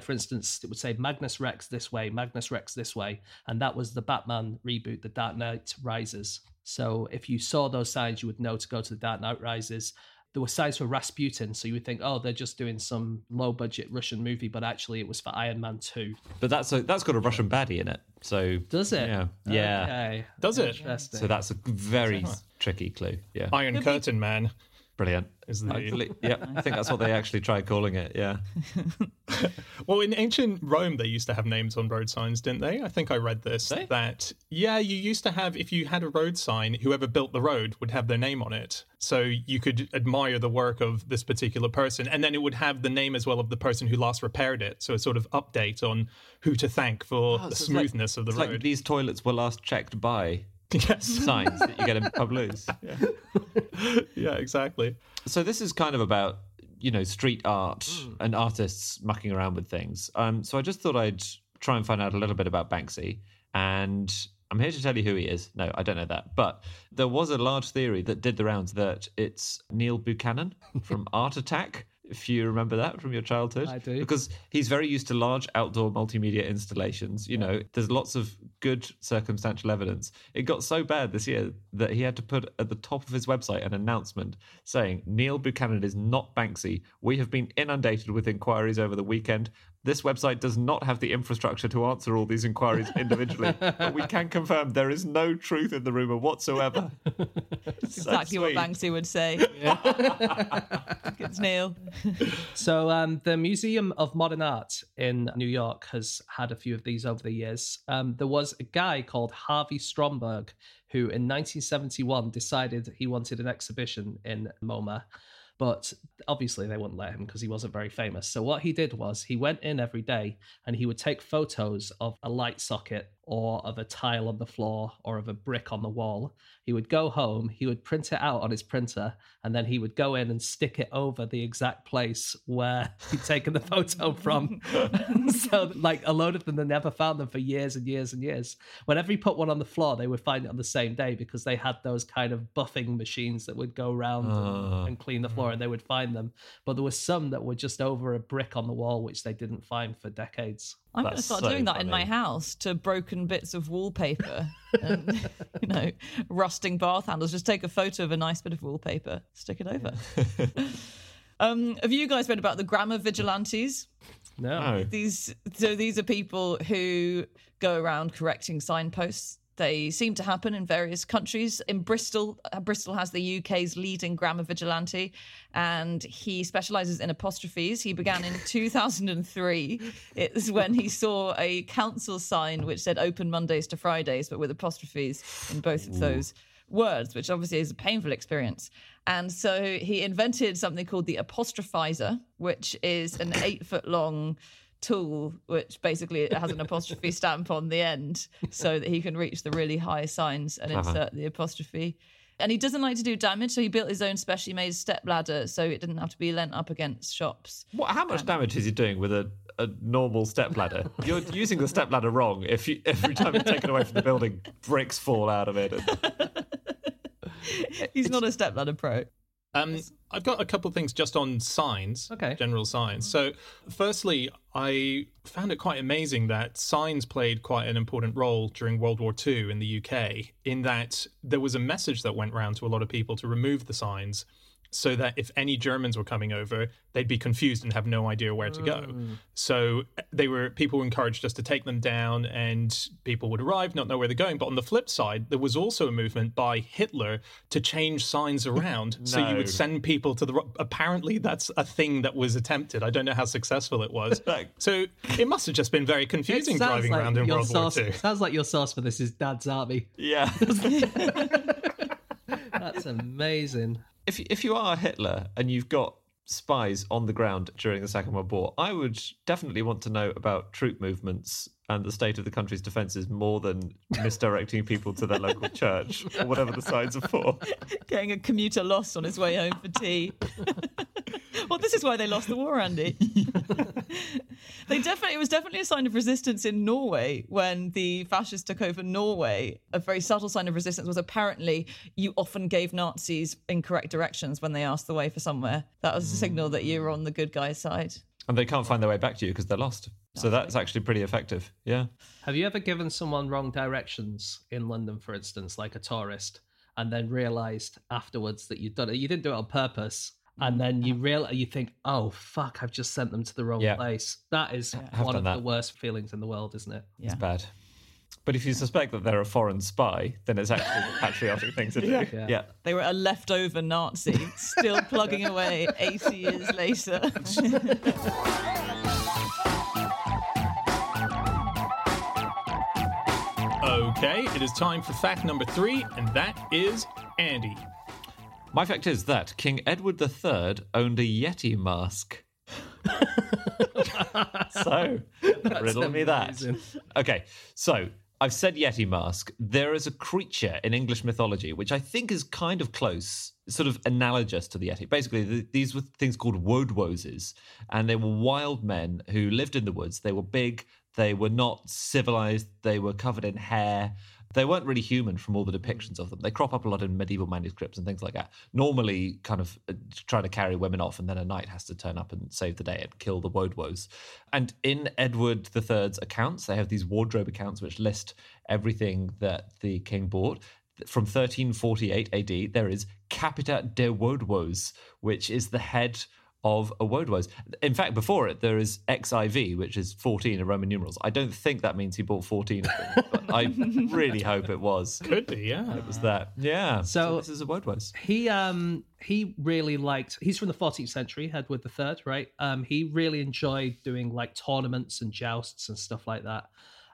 [SPEAKER 5] For instance, it would say Magnus Rex this way, Magnus Rex this way. And that was the Batman reboot, The Dark Knight Rises. So if you saw those signs, you would know to go to The Dark Knight Rises. There were signs for Rasputin, so you would think, oh, they're just doing some low budget Russian movie, but actually it was for Iron Man 2.
[SPEAKER 4] But that's a, that's got a Russian baddie in it. So
[SPEAKER 5] Does it?
[SPEAKER 4] Yeah. Yeah.
[SPEAKER 5] Okay.
[SPEAKER 2] Does it?
[SPEAKER 5] Interesting.
[SPEAKER 4] So that's a very tricky clue. Yeah.
[SPEAKER 2] Iron Curtain Man
[SPEAKER 4] Brilliant.
[SPEAKER 2] is the.
[SPEAKER 4] Hopefully- yeah, I think that's what they actually tried calling it. Yeah. <laughs>
[SPEAKER 2] Well, in ancient Rome, they used to have names on road signs, didn't they? I think I read this
[SPEAKER 4] They?
[SPEAKER 2] that yeah, you used to have if you had a road sign, whoever built the road would have their name on it, so you could admire the work of this particular person, and then it would have the name as well of the person who last repaired it, so a sort of update on who to thank for the
[SPEAKER 4] Oh, So
[SPEAKER 2] smoothness
[SPEAKER 4] like,
[SPEAKER 2] of the road.
[SPEAKER 4] like these toilets were last checked by <laughs>
[SPEAKER 2] yes,
[SPEAKER 4] signs that you get in pub loos. Yeah. <laughs> <laughs>
[SPEAKER 2] yeah, exactly.
[SPEAKER 4] So this is kind of about you know street art and artists mucking around with things. Um, so I just thought I'd try and find out a little bit about Banksy, and I'm here to tell you who he is. No, I don't know that, but there was a large theory that did the rounds that it's Neil Buchanan from <laughs> Art Attack. If you remember that from your childhood,
[SPEAKER 5] I do.
[SPEAKER 4] because he's very used to large outdoor multimedia installations. You know, there's lots of good circumstantial evidence. It got so bad this year that he had to put at the top of his website an announcement saying Neil Buchanan is not Banksy. We have been inundated with inquiries over the weekend. This website does not have the infrastructure to answer all these inquiries individually, but we can confirm there is no truth in the rumor whatsoever. <laughs>
[SPEAKER 3] That's exactly what Banksy would say. it's <laughs> Neil. <laughs>
[SPEAKER 5] So, um, the Museum of Modern Art in New York has had a few of these over the years. Um, there was a guy called Harvey Stromberg who, in 1971, decided he wanted an exhibition in MoMA. But obviously, they wouldn't let him because he wasn't very famous. So, what he did was he went in every day and he would take photos of a light socket or of a tile on the floor or of a brick on the wall. He would go home, he would print it out on his printer, and then he would go in and stick it over the exact place where <laughs> he'd taken the photo from. <laughs> so, like a load of them, they never found them for years and years and years. Whenever he put one on the floor, they would find it on the same day because they had those kind of buffing machines that would go around and, ah. and clean the floor, mm. and they would find them. But there were some that were just over a brick on the wall, which they didn't find for decades.
[SPEAKER 3] I'm going to start
[SPEAKER 4] so
[SPEAKER 3] doing that in my house to broken bits of wallpaper and, <laughs> you know, rusting bath handles. Just take a photo of a nice bit of wallpaper, stick it over. <laughs> um, have you guys read about the grammar vigilantes?
[SPEAKER 5] No.
[SPEAKER 4] No.
[SPEAKER 3] These so these are people who go around correcting signposts. They seem to happen in various countries. In Bristol, uh, Bristol has the UK's leading grammar vigilante, and he specialises in apostrophes. He began in <laughs> 2003. It's when he saw a council sign which said "Open Mondays to Fridays," but with apostrophes in both of those words, which obviously is a painful experience. And so he invented something called the apostrophizer, which is an eight foot long tool, which basically it has an apostrophe <laughs> stamp on the end so that he can reach the really high signs and uh-huh. insert the apostrophe. And he doesn't like to do damage, so he built his own specially made step ladder so it didn't have to be lent up against shops.
[SPEAKER 4] What, how much um, damage is he doing with a, a normal step ladder? <laughs> You're using the step ladder wrong. If you, every time you take it away from the building, bricks fall out of it. And, <laughs>
[SPEAKER 3] He's not a step ladder pro.
[SPEAKER 2] Um, I've got a couple of things just on signs,
[SPEAKER 5] Okay.
[SPEAKER 2] general signs. So, firstly, I found it quite amazing that signs played quite an important role during World War II in the UK, in that there was a message that went round to a lot of people to remove the signs so that if any Germans were coming over, they'd be confused and have no idea where to go. Mm. So uh, they were people were encouraged just to take them down, and people would arrive, not know where they're going. But on the flip side, there was also a movement by Hitler to change signs <laughs> around, so you would send people to the. Apparently, that's a thing that was attempted. I don't know how successful it was. <laughs> so it must have just been very confusing driving
[SPEAKER 5] like
[SPEAKER 2] around in World
[SPEAKER 5] source,
[SPEAKER 2] War II.
[SPEAKER 5] Sounds like your source for this is Dad's Army.
[SPEAKER 4] yeah. <laughs>
[SPEAKER 5] That's amazing.
[SPEAKER 4] If if you are Hitler and you've got spies on the ground during the Second World War, I would definitely want to know about troop movements and the state of the country's defences more than misdirecting people to their local <laughs> church or whatever the signs are for.
[SPEAKER 3] Getting a commuter lost on his way home for tea. <laughs> well, this is why they lost the war, Andy. <laughs> they definitely it was definitely a sign of resistance in Norway when the fascists took over Norway. A very subtle sign of resistance was apparently you often gave Nazis incorrect directions when they asked the way for somewhere. That was a signal that you were on the good guy's side.
[SPEAKER 4] And they can't find their way back to you because they're lost. So that's actually pretty effective. Yeah.
[SPEAKER 5] Have you ever given someone wrong directions in London, for instance, like a tourist, and then realized afterwards that you'd done it? You didn't do it on purpose. And then you mm. real you think, oh fuck, I've just sent them to the wrong
[SPEAKER 4] Yeah.
[SPEAKER 5] place. That is
[SPEAKER 4] have
[SPEAKER 5] one
[SPEAKER 4] done
[SPEAKER 5] of the worst feelings in the world, isn't it?
[SPEAKER 3] Yeah.
[SPEAKER 4] It's bad. But if you suspect that they're a foreign spy, then it's actually a patriotic thing to <laughs> do.
[SPEAKER 5] Yeah.
[SPEAKER 4] yeah.
[SPEAKER 3] They were a leftover Nazi, still <laughs> plugging away 80 years later. <laughs>
[SPEAKER 2] Okay, it is time for fact number three, and that is Andy.
[SPEAKER 4] My fact is that King Edward III owned a Yeti mask. so, riddle me that. Okay, so I've said Yeti mask. There is a creature in English mythology which I think is kind of close, sort of analogous to the Yeti. Basically, th- these were things called Wodwoses, and they were wild men who lived in the woods. They were big, they were not civilized, they were covered in hair. They weren't really human from all the depictions of them. They crop up a lot in medieval manuscripts and things like that. Normally, kind of uh, trying to carry women off, and then a knight has to turn up and save the day and kill the Wodwos. And in Edward III's accounts, they have these wardrobe accounts which list everything that the king bought. From 1348 AD, there is Capita de Wodwos, which is the head of a Wodwos. In fact, before it, there is XIV, which is 14 in Roman numerals. I don't think that means he bought 14 of them, but I <laughs> really hope it was.
[SPEAKER 2] Could be, yeah.
[SPEAKER 4] It was that. Yeah.
[SPEAKER 5] So-
[SPEAKER 4] this is a Wodwos.
[SPEAKER 5] He um he really liked he's from the 14th century, Edward III, right? Um he really enjoyed doing like tournaments and jousts and stuff like that.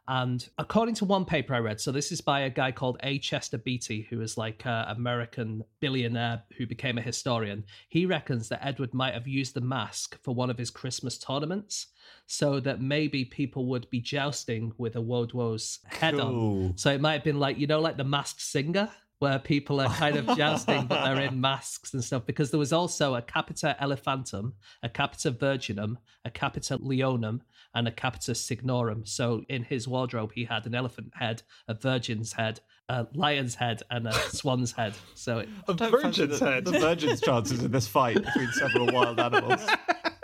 [SPEAKER 5] And according to one paper I read, so this is by a guy called A. Chester Beatty, who is like an American billionaire who became a historian. He reckons that Edward might have used the mask for one of his Christmas tournaments so that maybe people would be jousting with a Wodwo's head on. So it might have been like, you know, like the masked singer, where people are kind of jousting, but they're in <laughs> masks and stuff. Because there was also a Capita Elephantum, a Capita Virginum, a Capita Leonum, and a Capita Cygnorum. So in his wardrobe, he had an elephant head, a virgin's head, a lion's head, and a swan's head. So it,
[SPEAKER 2] A
[SPEAKER 4] Don't fancy
[SPEAKER 2] virgin's
[SPEAKER 4] the,
[SPEAKER 2] head. <laughs>
[SPEAKER 4] The virgin's chances in this fight between several wild animals. <laughs>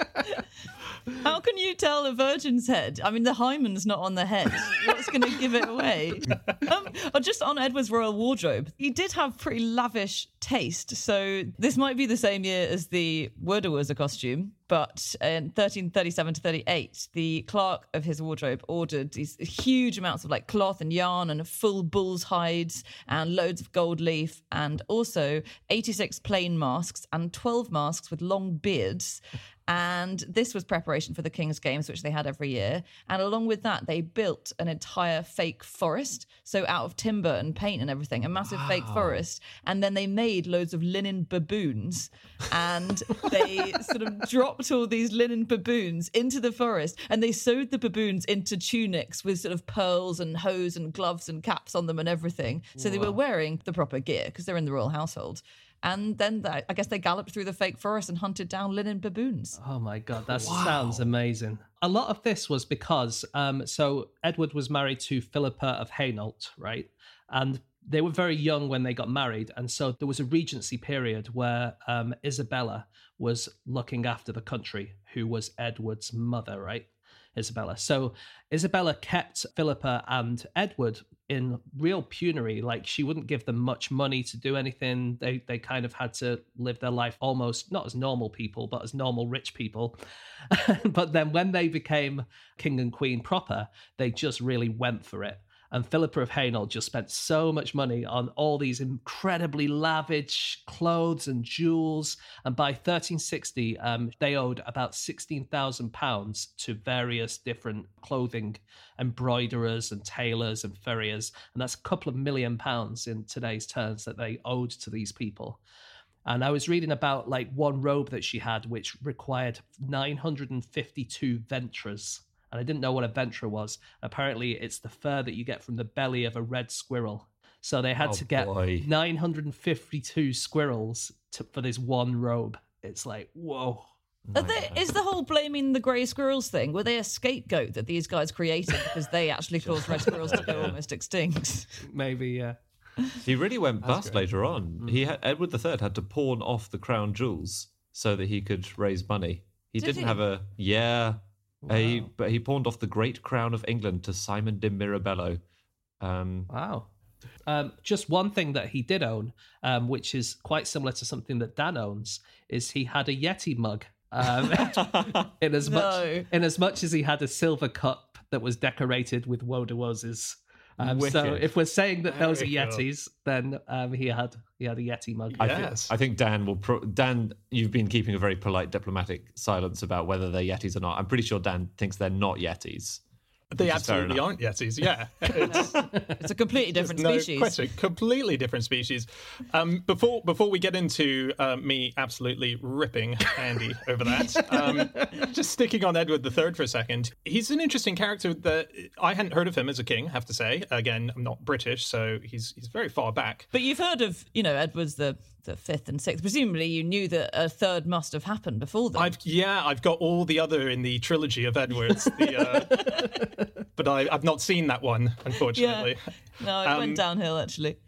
[SPEAKER 3] How can you tell a virgin's head? I mean, the hymen's not on the head. What's going to give it away? <laughs> Um, oh, just on Edward's royal wardrobe, he did have pretty lavish taste. So this might be the same year as the Wodewurzer costume, but in 1337 to 38, the clerk of his wardrobe ordered these huge amounts of like cloth and yarn and full bull's hides and loads of gold leaf and also 86 plain masks and 12 masks with long beards. And this was preparation for the King's Games, which they had every year. And along with that, they built an entire fake forest. So out of timber and paint and everything, a massive fake forest. And then they made loads of linen baboons. And they sort of <laughs> dropped all these linen baboons into the forest. And they sewed the baboons into tunics with sort of pearls and hose and gloves and caps on them and everything. So they were wearing the proper gear because they're in the royal household. And then th- I guess they galloped through the fake forest and hunted down linen baboons.
[SPEAKER 5] Oh my god, that sounds amazing. A lot of this was because um so Edward was married to Philippa of Hainault, right? And they were very young when they got married, and so there was a regency period where um, Isabella was looking after the country, who was Edward's mother, right? Isabella. So Isabella kept Philippa and Edward in real penury. Like she wouldn't give them much money to do anything. They they kind of had to live their life almost not as normal people, but as normal rich people. <laughs> but then when they became king and queen proper, they just really went for it. And Philippa of Hainault just spent so much money on all these incredibly lavish clothes and jewels. And by 1360, um, they owed about £16,000 to various different clothing embroiderers and tailors and furriers. And that's a couple of million pounds in today's terms that they owed to these people. And I was reading about like one robe that she had, which required 952 ventras. And I didn't know what a ventra was. Apparently, it's the fur that you get from the belly of a red squirrel. So they had
[SPEAKER 4] Oh,
[SPEAKER 5] to get
[SPEAKER 4] boy.
[SPEAKER 5] 952 squirrels to, for this one robe. It's like, whoa.
[SPEAKER 3] Are they, is the whole blaming the grey squirrels thing? Were they a scapegoat that these guys created because they actually <laughs> caused red squirrels to go almost extinct? <laughs>
[SPEAKER 5] Maybe, yeah.
[SPEAKER 4] He really went bust later on. Mm-hmm. He had, Edward III had to pawn off the crown jewels so that he could raise money. He
[SPEAKER 3] Did
[SPEAKER 4] didn't
[SPEAKER 3] he?
[SPEAKER 4] have a yeah. He, but he pawned off the great crown of England to Simon de Mirabello. Um,
[SPEAKER 5] Wow. Um, just one thing that he did own, um, which is quite similar to something that Dan owns, is he had a Yeti mug. Um, <laughs> <laughs> in as
[SPEAKER 3] No.
[SPEAKER 5] much in as much as he had a silver cup that was decorated with Woda Woz's. Um, so if we're saying that those are
[SPEAKER 2] Very cool.
[SPEAKER 5] Yetis, then um, he had he had a Yeti mug.
[SPEAKER 4] I,
[SPEAKER 2] Yes.
[SPEAKER 4] think, I think Dan will. Pro- Dan, you've been keeping a very polite diplomatic silence about whether they're Yetis or not. I'm pretty sure Dan thinks they're not Yetis.
[SPEAKER 2] They
[SPEAKER 4] Which is fair
[SPEAKER 2] absolutely aren't Yetis. Yeah, <laughs> it's,
[SPEAKER 3] It's a completely different
[SPEAKER 2] no
[SPEAKER 3] species.
[SPEAKER 2] question. Completely different species. Um, before before we get into uh, me absolutely ripping Andy over that, um, <laughs> just sticking on Edward III for a second. He's an interesting character that I hadn't heard of him as a king. I have to say. Again, I'm not British, so he's he's very far back.
[SPEAKER 3] But you've heard of, you know, Edward's the, the fifth and sixth. Presumably you knew that a third must have happened before that.
[SPEAKER 2] I've yeah, I've got all the other in the trilogy of Edwards, the, uh, <laughs> but I, I've not seen that one, unfortunately.
[SPEAKER 3] no, it
[SPEAKER 2] Um,
[SPEAKER 3] went downhill actually.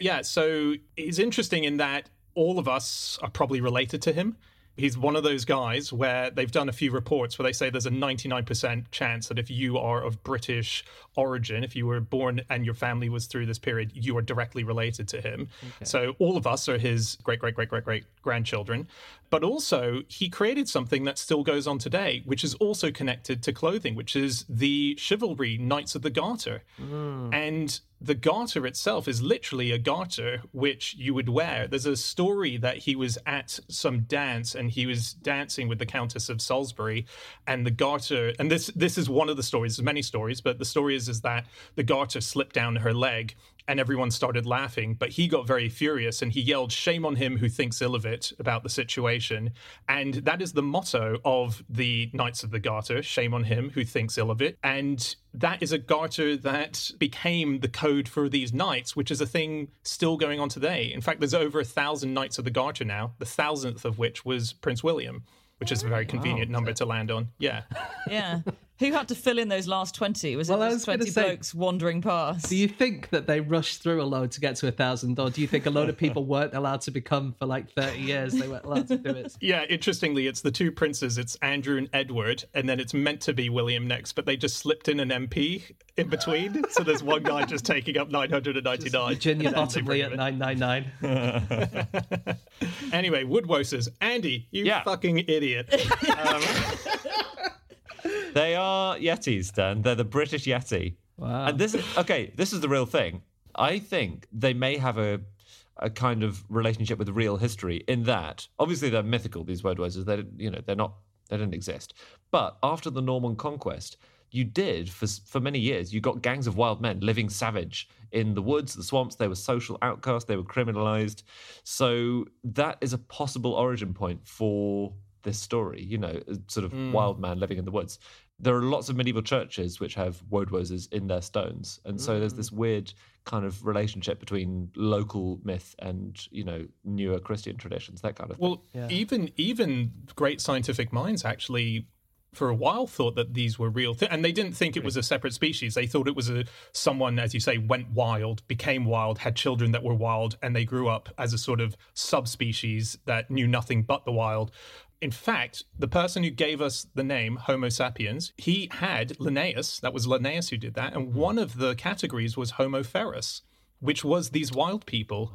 [SPEAKER 2] Yeah, so it's interesting in that all of us are probably related to him. He's one of those guys where they've done a few reports where they say there's a 99% chance that if you are of British origin, if you were born and your family was through this period, you are directly related to him. So all of us are his great, great, great, great, great grandchildren. But also, he created something that still goes on today, which is also connected to clothing, which is the chivalry Knights of the Garter. Hmm. And the garter itself is literally a garter which you would wear. There's a story that he was at some dance and he was dancing with the Countess of Salisbury, and the garter. And this this is one of the stories. There's many stories, but the story is is that the garter slipped down her leg. And everyone started laughing, but he got very furious and he yelled, Shame on him who thinks ill of it about the situation. And that is the motto of the Knights of the Garter shame on him who thinks ill of it. And that is a garter that became the code for these knights, which is a thing still going on today. In fact, there's over a thousand Knights of the Garter now, the thousandth of which was Prince William, which is a very oh, convenient number to land on. Yeah.
[SPEAKER 3] Yeah. <laughs> Who had to fill in those last 20? Was
[SPEAKER 5] Well,
[SPEAKER 3] it
[SPEAKER 5] was
[SPEAKER 3] just 20
[SPEAKER 5] say-
[SPEAKER 3] blokes wandering past?
[SPEAKER 5] Do you think that they rushed through a load to get to a thousand, or do you think a load of people <laughs> weren't allowed to become for like thirty years? They weren't allowed to do it. <laughs>
[SPEAKER 2] Yeah, interestingly, it's the two princes. It's Andrew and Edward, and then it's meant to be William next, but they just slipped in an MP in between. so there's one guy just taking up 999.
[SPEAKER 5] Virginia
[SPEAKER 2] and then they bring
[SPEAKER 5] Bottomley at nine nine nine. <laughs>
[SPEAKER 2] Anyway, Woodwosers. Andy, you
[SPEAKER 4] Yeah.
[SPEAKER 2] fucking idiot. Um,
[SPEAKER 4] They are Yetis, Dan. They're the British Yeti.
[SPEAKER 5] Wow.
[SPEAKER 4] And this is okay. This is the real thing. I think they may have a a kind of relationship with real history in that obviously they're mythical. These Woodwosers, they you know they're not they didn't exist. But after the Norman conquest, you did for for many years. You got gangs of wild men living savage in the woods, the swamps. They were social outcasts. They were criminalized. So that is a possible origin point for this story. You know, uh, sort of hmm. wild man living in the woods. There are lots of medieval churches which have Woodwosers in their stones, and so there's hmm. this weird kind of relationship between local myth and you know newer Christian traditions, that kind of thing.
[SPEAKER 2] well, even even great scientific minds actually for a while thought that these were real things and they didn't think it was a separate species they thought it was a someone as you say went wild became wild had children that were wild and they grew up as a sort of subspecies that knew nothing but the wild in fact, the person who gave us the name Homo sapiens, he had Linnaeus, that was Linnaeus who did that, and one of the categories was Homo ferus, which was these wild people.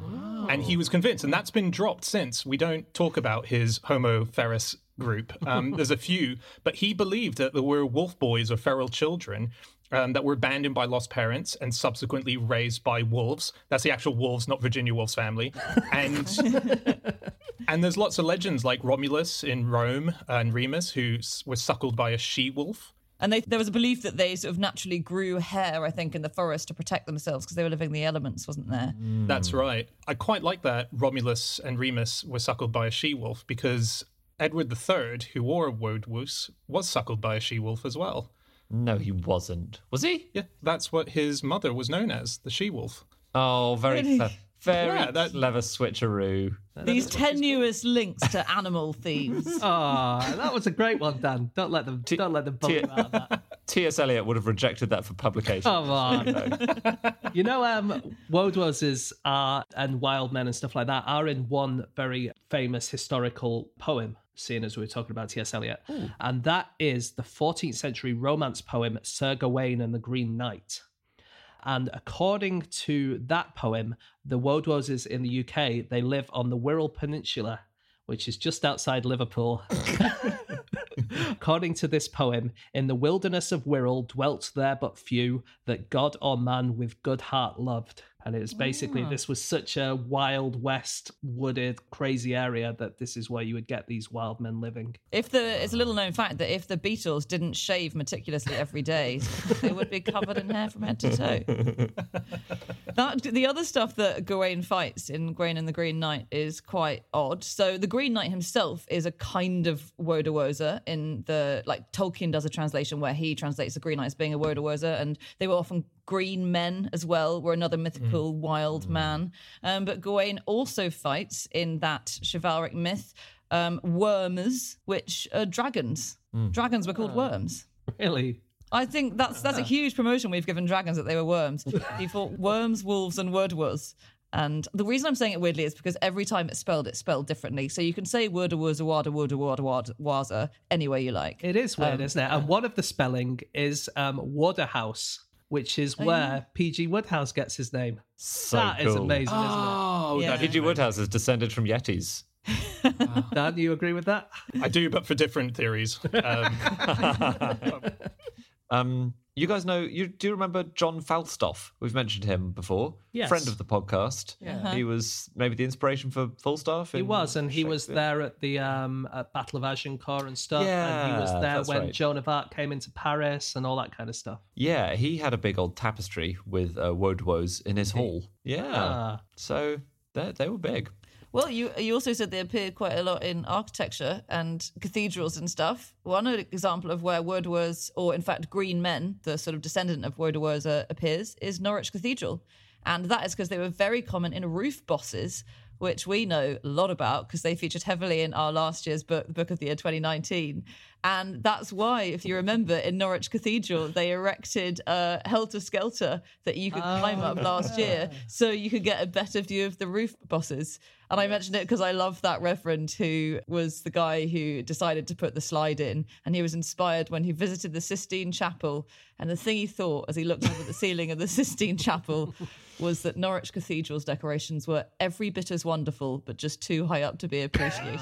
[SPEAKER 2] And he was convinced, and that's been dropped since. We don't talk about his Homo ferus group. Um, <laughs> there's a few, but he believed that there were wolf boys or feral children um, that were abandoned by lost parents and subsequently raised by wolves. That's the actual wolves, not Virginia Woolf's family. And <laughs> and there's lots of legends like Romulus in Rome and Remus, who s- was suckled by a she wolf.
[SPEAKER 3] And they, there was a belief that they sort of naturally grew hair, I think, in the forest to protect themselves because they were living the elements, wasn't there? Mm.
[SPEAKER 2] That's right. I quite like that Romulus and Remus were suckled by a she wolf because Edward III, who wore a woodwoos, was suckled by a she wolf as well.
[SPEAKER 4] no, he wasn't. Was he?
[SPEAKER 2] Yeah, that's what his mother was known as, the she wolf.
[SPEAKER 4] Oh, very
[SPEAKER 3] Really?
[SPEAKER 4] clever. Very
[SPEAKER 2] Yeah, that-
[SPEAKER 4] clever switcheroo.
[SPEAKER 3] These tenuous links to animal themes. <laughs>
[SPEAKER 5] Ah, that was a great one, Dan. Don't let them. don't let them bully you out that. <laughs>
[SPEAKER 4] T.S. Eliot would have rejected that for publication.
[SPEAKER 5] Come on. <laughs> you know, um, Wodeworth's art and Wild Men and stuff like that are in one very famous historical poem, seeing as we were talking about T.S. Eliot. And that is the 14th century romance poem, Sir Gawain and the Green Knight. And according to that poem, the Wodeworths in the UK, they live on the Wirral Peninsula, which is just outside Liverpool. <laughs> According to this poem, in the wilderness of Wirral dwelt there but few that God or man with good heart loved. And it was basically, this was such a wild west, wooded, crazy area that this is where you would get these wild men living.
[SPEAKER 3] If the it's a little known fact that if the Beatles didn't shave meticulously every day, they would be covered in hair from head to toe. <laughs> That the other stuff that Gawain fights in Gawain and the Green Knight is quite odd. So the Green Knight himself is a kind of Wodewozer in the like Tolkien does a translation where he translates the Green Knight as being a Wodewozer, and they were often green men as well, were another mythical wild man. Um, but Gawain also fights in that chivalric myth um, worms, which are dragons. Dragons were called worms.
[SPEAKER 5] Really?
[SPEAKER 3] I think that's that's a huge promotion we've given dragons that they were worms. <laughs> He fought worms, wolves, and wordwas. And the reason I'm saying it weirdly is because every time it's spelled, it's spelled differently. So you can say worda wurza wada wurda wada wada waza any way you like.
[SPEAKER 5] It is weird,
[SPEAKER 3] Um,
[SPEAKER 5] isn't it? And one of the spelling is um, Waterhouse, which is where P.G. Wodehouse gets his name.
[SPEAKER 4] So
[SPEAKER 5] That is
[SPEAKER 4] cool.
[SPEAKER 5] amazing,
[SPEAKER 2] Oh, isn't it?
[SPEAKER 3] Yeah.
[SPEAKER 2] that
[SPEAKER 4] P.G. Wodehouse is descended from Yetis.
[SPEAKER 5] isn't? <laughs> Dan, you agree with that?
[SPEAKER 2] I do, but for different theories. Um, <laughs>
[SPEAKER 4] Um, you guys know, you do you remember John Falstaff? We've mentioned him before.
[SPEAKER 5] Yes.
[SPEAKER 4] Friend of the podcast. Yeah, He was maybe the inspiration for Falstaff.
[SPEAKER 5] He was, and he was there at the um, at Battle of Agincourt and stuff. and he was there when
[SPEAKER 4] right.
[SPEAKER 5] Joan of Arc came into Paris and all that kind of stuff.
[SPEAKER 4] Yeah, he had a big old tapestry with uh, Wodewoes in his hall. Yeah.
[SPEAKER 5] Ah.
[SPEAKER 4] So they they were big.
[SPEAKER 3] Well, you you also said they appear quite a lot in architecture and cathedrals and stuff. One example of where Wordwers, or in fact Green Men, the sort of descendant of Wordwers, uh, appears is Norwich Cathedral, and that is because they were very common in roof bosses, which we know a lot about because they featured heavily in our last year's book, the Book of the Year 2019. And that's why, if you remember, in Norwich Cathedral, they erected a helter skelter that you could climb up ah. last year so you could get a better view of the roof bosses. And I mentioned it because I love that reverend who was the guy who decided to put the slide in. And he was inspired when he visited the Sistine Chapel. And the thing he thought as he looked up at the ceiling of the Sistine Chapel was that Norwich Cathedral's decorations were every bit as wonderful, but just too high up to be appreciated.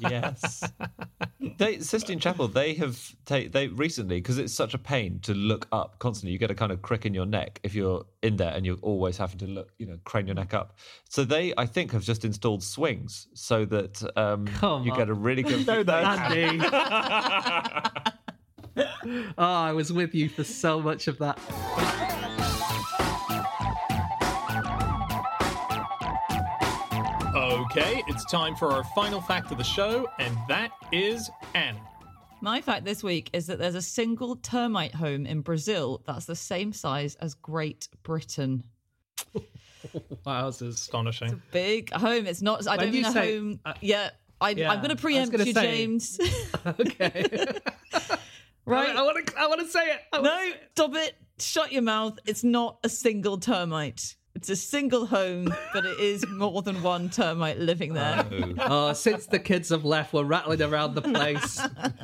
[SPEAKER 3] <laughs>
[SPEAKER 4] yes. They, Sistine Chapel, they have ta- they recently because it's such a pain to look up constantly. You get a kind of crick in your neck if you're in there and you're always having to look, you know, crane your neck up. So they, I think, have just installed swings so that um,
[SPEAKER 5] Come
[SPEAKER 4] you
[SPEAKER 5] on.
[SPEAKER 4] get a really good. <laughs>
[SPEAKER 2] no, they
[SPEAKER 5] Andy. oh, <laughs> I was with you for so much of that.
[SPEAKER 2] Okay, it's time for our final fact of the show, and that is Anna.
[SPEAKER 3] My fact this week is that there's a single termite home in Brazil that's the same size as Great Britain. <laughs>
[SPEAKER 5] Wowzers.
[SPEAKER 2] Astonishing.
[SPEAKER 3] Big home. It's not. I
[SPEAKER 5] When
[SPEAKER 3] don't
[SPEAKER 5] you
[SPEAKER 3] mean a
[SPEAKER 5] say-
[SPEAKER 3] home.
[SPEAKER 5] uh,
[SPEAKER 3] yeah. I,
[SPEAKER 5] yeah,
[SPEAKER 3] I'm going to preempt
[SPEAKER 5] gonna
[SPEAKER 3] you,
[SPEAKER 5] say-
[SPEAKER 3] James. <laughs> <laughs>
[SPEAKER 5] Okay.
[SPEAKER 3] right?
[SPEAKER 5] I want to. I want to say it. I
[SPEAKER 3] no,
[SPEAKER 5] say
[SPEAKER 3] stop it. Shut your mouth. It's not a single termite. It's a single home, but it is more than one termite living there.
[SPEAKER 5] Oh. oh, since the kids have left, we're rattling around the place.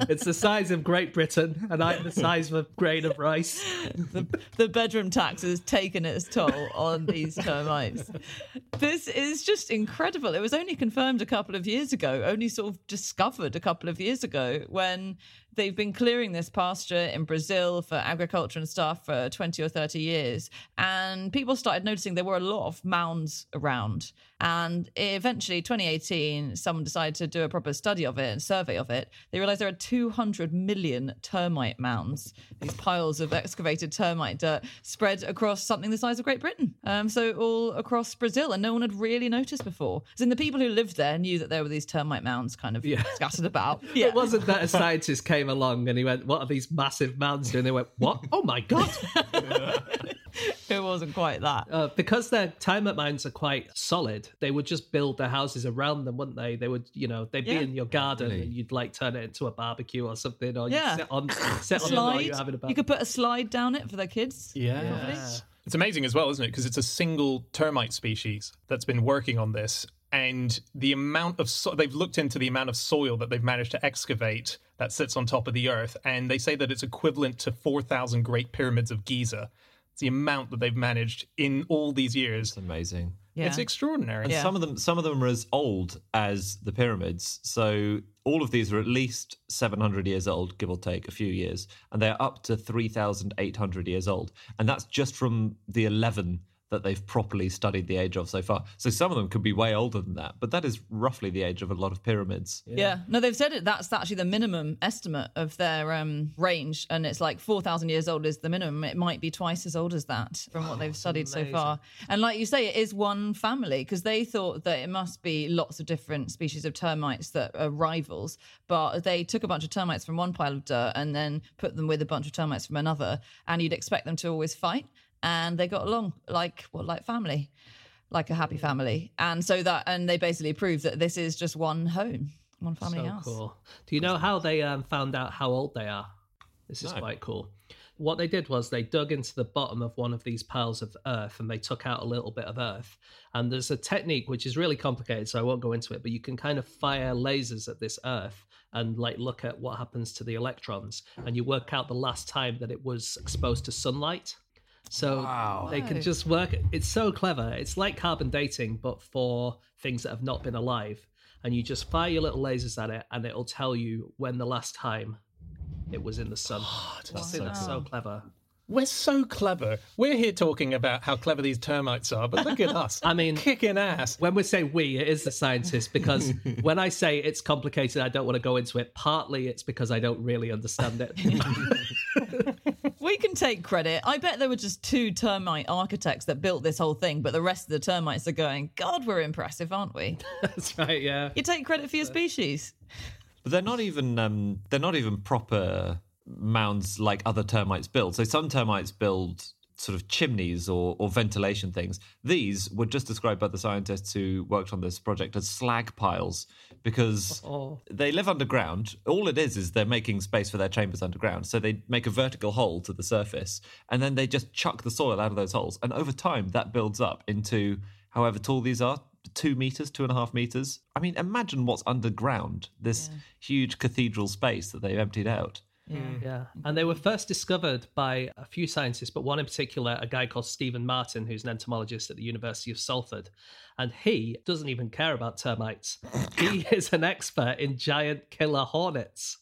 [SPEAKER 5] It's the size of Great Britain, and I'm the size of a grain of rice.
[SPEAKER 3] the, the bedroom tax has taken its toll on these termites. This is just incredible. It was only confirmed a couple of years ago, only sort of discovered a couple of years ago when they've been clearing this pasture in Brazil for agriculture and stuff for 20 or 30 years. And people started noticing there were a lot of mounds around. And eventually, 2018, someone decided to do a proper study of it and survey of it. They realized there are 200 million termite mounds, these piles of excavated termite dirt spread across something the size of Great Britain. Um, so, all across Brazil. And no one had really noticed before. As in, the people who lived there knew that there were these termite mounds kind of <laughs> scattered about. Yeah.
[SPEAKER 5] It wasn't that a <laughs> scientist came along and he went, "What are these massive mounds doing?" They went, "What? Oh my god!" <laughs> <laughs>
[SPEAKER 3] it wasn't quite that.
[SPEAKER 5] Uh, because their termite mines are quite solid, they would just build their houses around them, wouldn't they? They would, you know, they'd
[SPEAKER 3] Yeah.
[SPEAKER 5] be in your garden
[SPEAKER 4] Really?
[SPEAKER 5] and you'd like turn it into a barbecue or something, or
[SPEAKER 3] Yeah.
[SPEAKER 5] you'd sit on, <coughs> sit on it while you're having a
[SPEAKER 3] You could put a slide down it for their kids.
[SPEAKER 5] Yeah.
[SPEAKER 2] It's amazing as well, isn't it? Because it's a single termite species that's been working on this. And the amount of so- they've looked into the amount of soil that they've managed to excavate that sits on top of the earth, and they say that it's equivalent to four thousand Great Pyramids of Giza. It's the amount that they've managed in all these years.
[SPEAKER 4] It's amazing.
[SPEAKER 3] Yeah.
[SPEAKER 2] It's extraordinary.
[SPEAKER 4] And
[SPEAKER 3] Yeah.
[SPEAKER 4] some of them some of them are as old as the pyramids. So all of these are at least 700 years old, give or take a few years, and they're up to 3,800 years old. And that's just from the 11 that they've properly studied the age of so far. So some of them could be way older than that, but that is roughly the age of a lot of pyramids.
[SPEAKER 3] Yeah. No, they've said it. That's actually the minimum estimate of their um, range, and it's like four thousand years old is the minimum. It might be twice as old as that from what they've studied so far. And like you say, it is one family because they thought that it must be lots of different species of termites that are rivals, but they took a bunch of termites from one pile of dirt and then put them with a bunch of termites from another, and you'd expect them to always fight, and they got along like well, like family. Like a happy family, and so that, and they basically proved that this is just one home, one family
[SPEAKER 5] so
[SPEAKER 3] house.
[SPEAKER 5] cool. Do you know how they um, found out how old they are? This is
[SPEAKER 4] No.
[SPEAKER 5] quite cool. What they did was they dug into the bottom of one of these piles of earth and they took out a little bit of earth. And there's a technique which is really complicated, so I won't go into it, but you can kind of fire lasers at this earth and like look at what happens to the electrons and you work out the last time that it was exposed to sunlight. So they can just work. It's so clever. It's like carbon dating, but for things that have not been alive. And you just fire your little lasers at it, and it'll tell you when the last time it was in the sun. <gasps> I think that's so clever.
[SPEAKER 2] We're so clever. We're here talking about how clever these termites are, but look at <laughs> us.
[SPEAKER 5] I mean-
[SPEAKER 2] kicking ass.
[SPEAKER 5] When we say we, it is the scientists because <laughs> when I say it's complicated, I don't want to go into it. Partly it's because I don't really understand it. <laughs>
[SPEAKER 3] We can take credit. I bet there were just two termite architects that built this whole thing, but the rest of the termites are going, God, we're impressive, aren't we? <laughs>
[SPEAKER 5] that's right, yeah.
[SPEAKER 3] You take credit for your species.
[SPEAKER 4] But they're not even um, they're not even proper mounds like other termites build. So some termites build sort of chimneys or, or ventilation things. These were just described by the scientists who worked on this project as slag piles because
[SPEAKER 5] Oh.
[SPEAKER 4] they live underground. All it is is they're making space for their chambers underground. So they make a vertical hole to the surface and then they just chuck the soil out of those holes. And over time, that builds up into however tall these are two meters, two and a half meters. I mean, imagine what's underground this huge cathedral space that they've emptied out.
[SPEAKER 5] Yeah. And they were first discovered by a few scientists, but one in particular, a guy called Stephen Martin, who's an entomologist at the University of Salford. And he doesn't even care about termites. he <laughs> is an expert in giant killer hornets.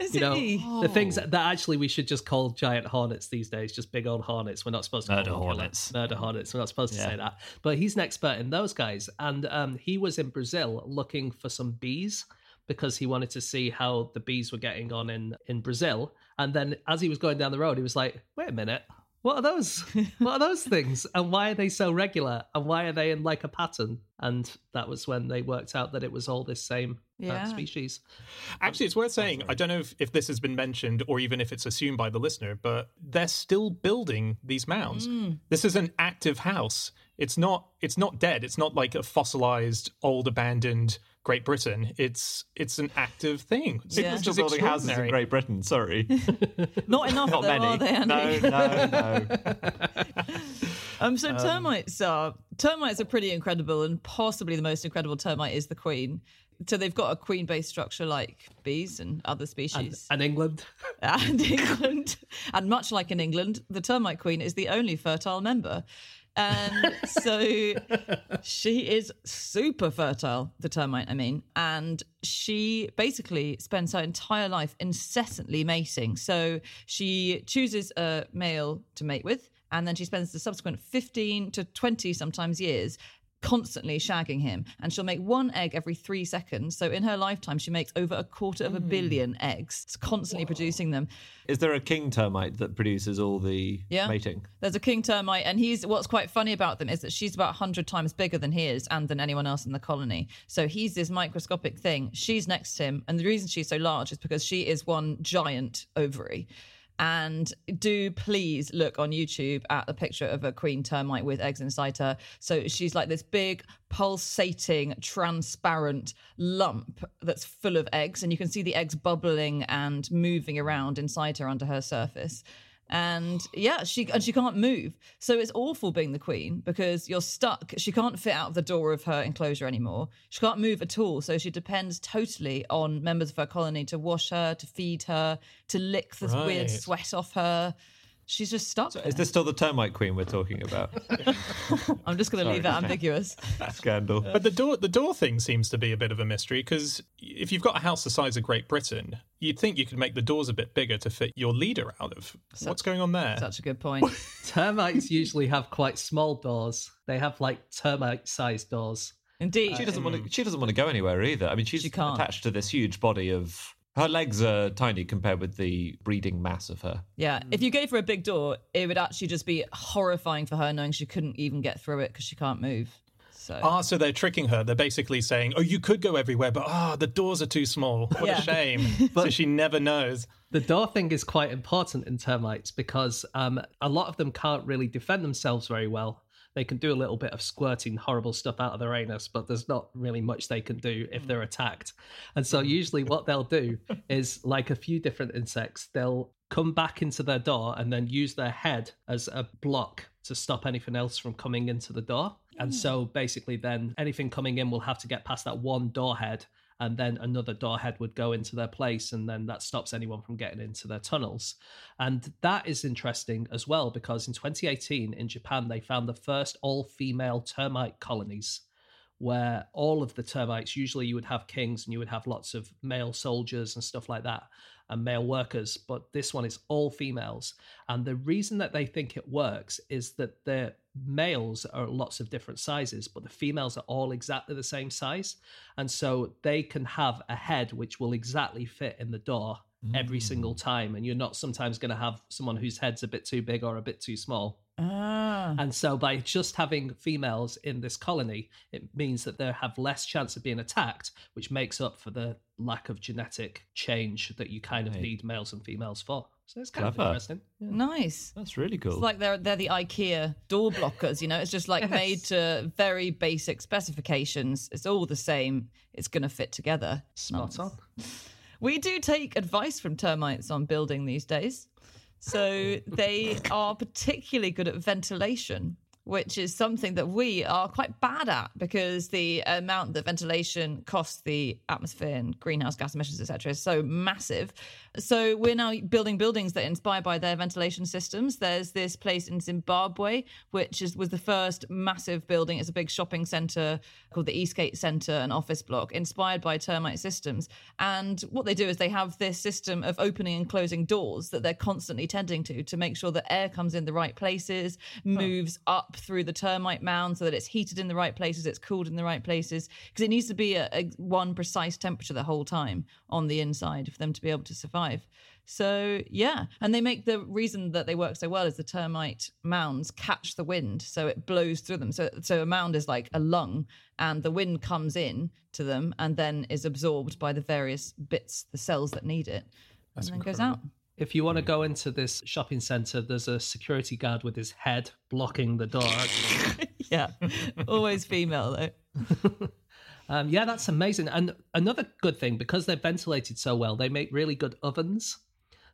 [SPEAKER 3] Is
[SPEAKER 5] You know,
[SPEAKER 3] he?
[SPEAKER 5] the things that, that actually we should just call giant hornets these days, just big old hornets. We're not supposed to
[SPEAKER 4] Murder
[SPEAKER 5] call them killer-
[SPEAKER 4] hornets.
[SPEAKER 5] Murder hornets. We're not supposed to
[SPEAKER 4] Yeah.
[SPEAKER 5] say that. But he's an expert in those guys. And um, he was in Brazil looking for some bees because he wanted to see how the bees were getting on in, in Brazil. And then as he was going down the road, he was like, wait a minute. What are those? what are those things? And why are they so regular? And why are they in like a pattern? And that was when they worked out that it was all this same uh, species.
[SPEAKER 2] Actually, it's worth saying. I don't know if, if this has been mentioned or even if it's assumed by the listener, but they're still building these mounds. This is an active house. It's not. It's not dead. It's not like a fossilized, old, abandoned Great Britain. It's it's an active thing. It's
[SPEAKER 3] Yeah.
[SPEAKER 2] which
[SPEAKER 4] Still building houses in. Great Britain. Sorry, <laughs>
[SPEAKER 3] Not enough,
[SPEAKER 4] not
[SPEAKER 3] though,
[SPEAKER 4] many.
[SPEAKER 3] are they, Andy?
[SPEAKER 4] No, no, no. <laughs>
[SPEAKER 3] Um, so termites are termites are pretty incredible, and possibly the most incredible termite is the queen. So they've got a queen-based structure like bees and other species.
[SPEAKER 5] And England. <laughs>
[SPEAKER 3] and England. And much like in England, the termite queen is the only fertile member. And so she is super fertile, the termite, I mean. And she basically spends her entire life incessantly mating. So she chooses a male to mate with, and then she spends the subsequent 15 to 20 sometimes years constantly shagging him and she'll make one egg every three seconds. So in her lifetime she makes over a quarter of a hmm. billion eggs. It's constantly producing them.
[SPEAKER 4] Is there a king termite that produces all the
[SPEAKER 3] Yeah.
[SPEAKER 4] mating?
[SPEAKER 3] there's a king termite and he's what's quite funny about them is that she's about 100 times bigger than he is and than anyone else in the colony. So he's this microscopic thing. She's next to him and the reason she's so large is because she is one giant ovary And do please look on YouTube at the picture of a queen termite with eggs inside her. So she's like this big, pulsating, transparent lump that's full of eggs. And you can see the eggs bubbling and moving around inside her under her surface and yeah she and she can't move. So it's awful being the queen because you're stuck. She can't fit out of the door of her enclosure anymore. She can't move at all. So she depends totally on members of her colony to wash her to feed her to lick the
[SPEAKER 2] Right.
[SPEAKER 3] weird sweat off her she's just stuck
[SPEAKER 4] Is this still the termite queen we're talking about? <laughs>
[SPEAKER 3] i'm just going to leave that ambiguous <laughs>
[SPEAKER 4] Scandal.
[SPEAKER 2] But the door the door thing seems to be a bit of a mystery because if you've got a house the size of Great Britain, you'd think you could make the doors a bit bigger to fit your leader out of. What's going on there?
[SPEAKER 3] such a good point <laughs>
[SPEAKER 5] Termites usually have quite small doors. They have like termite-sized doors.
[SPEAKER 3] indeed
[SPEAKER 4] She doesn't want to. She doesn't want to go anywhere either. I mean, she's
[SPEAKER 3] She can't.
[SPEAKER 4] attached to this huge body of. Her legs are tiny compared with the breeding mass of her.
[SPEAKER 3] Yeah, if you gave her a big door, it would actually just be horrifying for her knowing she couldn't even get through it because she can't move. So
[SPEAKER 2] Ah, so they're tricking her. They're basically saying, "Oh, you could go everywhere, but ah, the doors are too small. What
[SPEAKER 3] Yeah.
[SPEAKER 2] a shame." <laughs> so she never knows.
[SPEAKER 5] The door thing is quite important in termites because um, a lot of them can't really defend themselves very well. They can do a little bit of squirting horrible stuff out of their anus, but there's not really much they can do if mm. they're attacked. And so, mm. usually, what they'll do <laughs> is like a few different insects, they'll come back into their door and then use their head as a block to stop anything else from coming into the door. And mm. so, basically, then anything coming in will have to get past that one door head and then another door head would go into their place and then that stops anyone from getting into their tunnels. And that is interesting as well because in 2018 in japan they found the first all-female termite colonies where all of the termites usually you would have kings and you would have lots of male soldiers and stuff like that and male workers but this one is all females. And the reason that they think it works is that the males are lots of different sizes but the females are all exactly the same size. And so they can have a head which will exactly fit in the door every single time. And you're not sometimes going to have someone whose head's a bit too big or a bit too small.
[SPEAKER 3] Ah,
[SPEAKER 5] and so by just having females in this colony, it means that they have less chance of being attacked, which makes up for the lack of genetic change that you kind of
[SPEAKER 4] Right.
[SPEAKER 5] need males and females for. So it's kind of
[SPEAKER 4] Clever.
[SPEAKER 5] interesting. Yeah.
[SPEAKER 3] nice.
[SPEAKER 4] That's really cool.
[SPEAKER 3] It's like they're they're the IKEA door blockers, you know. It's just like <laughs> made to very basic specifications. It's all the same. It's going to fit together.
[SPEAKER 5] Spot on.
[SPEAKER 3] We do take advice from termites on building these days. So <laughs> they are particularly good at ventilation, which is something that we are quite bad at because the amount that ventilation costs the atmosphere and greenhouse gas emissions, etc., is so massive. So we're now building buildings that are inspired by their ventilation systems. There's this place in Zimbabwe, which is was the first massive building. It's a big shopping centre called the Eastgate Centre, an office block, inspired by termite systems. And what they do is they have this system of opening and closing doors that they're constantly tending to to make sure that air comes in the right places, moves up through the termite mound so that it's heated in the right places, it's cooled in the right places, because it needs to be a, a one precise temperature the whole time on the inside for them to be able to survive. So yeah, and they make the reason that they work so well is the termite mounds catch the wind, so it blows through them. So so a mound is like a lung, and the wind comes in to them and then is absorbed by the various bits, the cells that need it, and then goes out.
[SPEAKER 5] If you want to go into this shopping center, there's a security guard with his head blocking the door. <laughs>
[SPEAKER 3] Yeah, always female though. <laughs>
[SPEAKER 5] Um, yeah, that's amazing. And another good thing, because they're ventilated so well, they make really good ovens.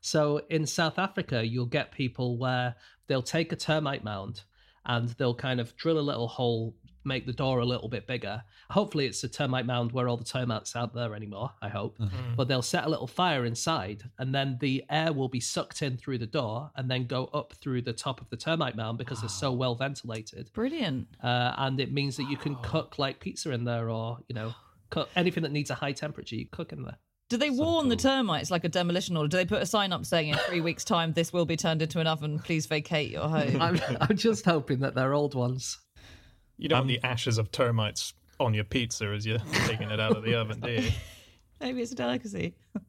[SPEAKER 5] So in South Africa, you'll get people where they'll take a termite mound and they'll kind of drill a little hole, make the door a little bit bigger. Hopefully, it's a termite mound where all the termites aren't there anymore, I hope. But they'll set a little fire inside and then the air will be sucked in through the door and then go up through the top of the termite mound because they're so well ventilated
[SPEAKER 3] Brilliant.
[SPEAKER 5] uh, and it means that you can cook like pizza in there, or you know, <sighs> cook anything that needs a high temperature. You cook in there.
[SPEAKER 3] Do they warn the termites like a demolition order? Do they put a sign up saying in three weeks' time this will be turned into an oven? Please vacate your <laughs> home.
[SPEAKER 5] I'm, I'm just hoping that they're old ones.
[SPEAKER 2] You don't want the ashes of termites on your pizza as you're <laughs> taking it out of the oven, do you? <laughs>
[SPEAKER 3] Maybe it's a delicacy. <laughs>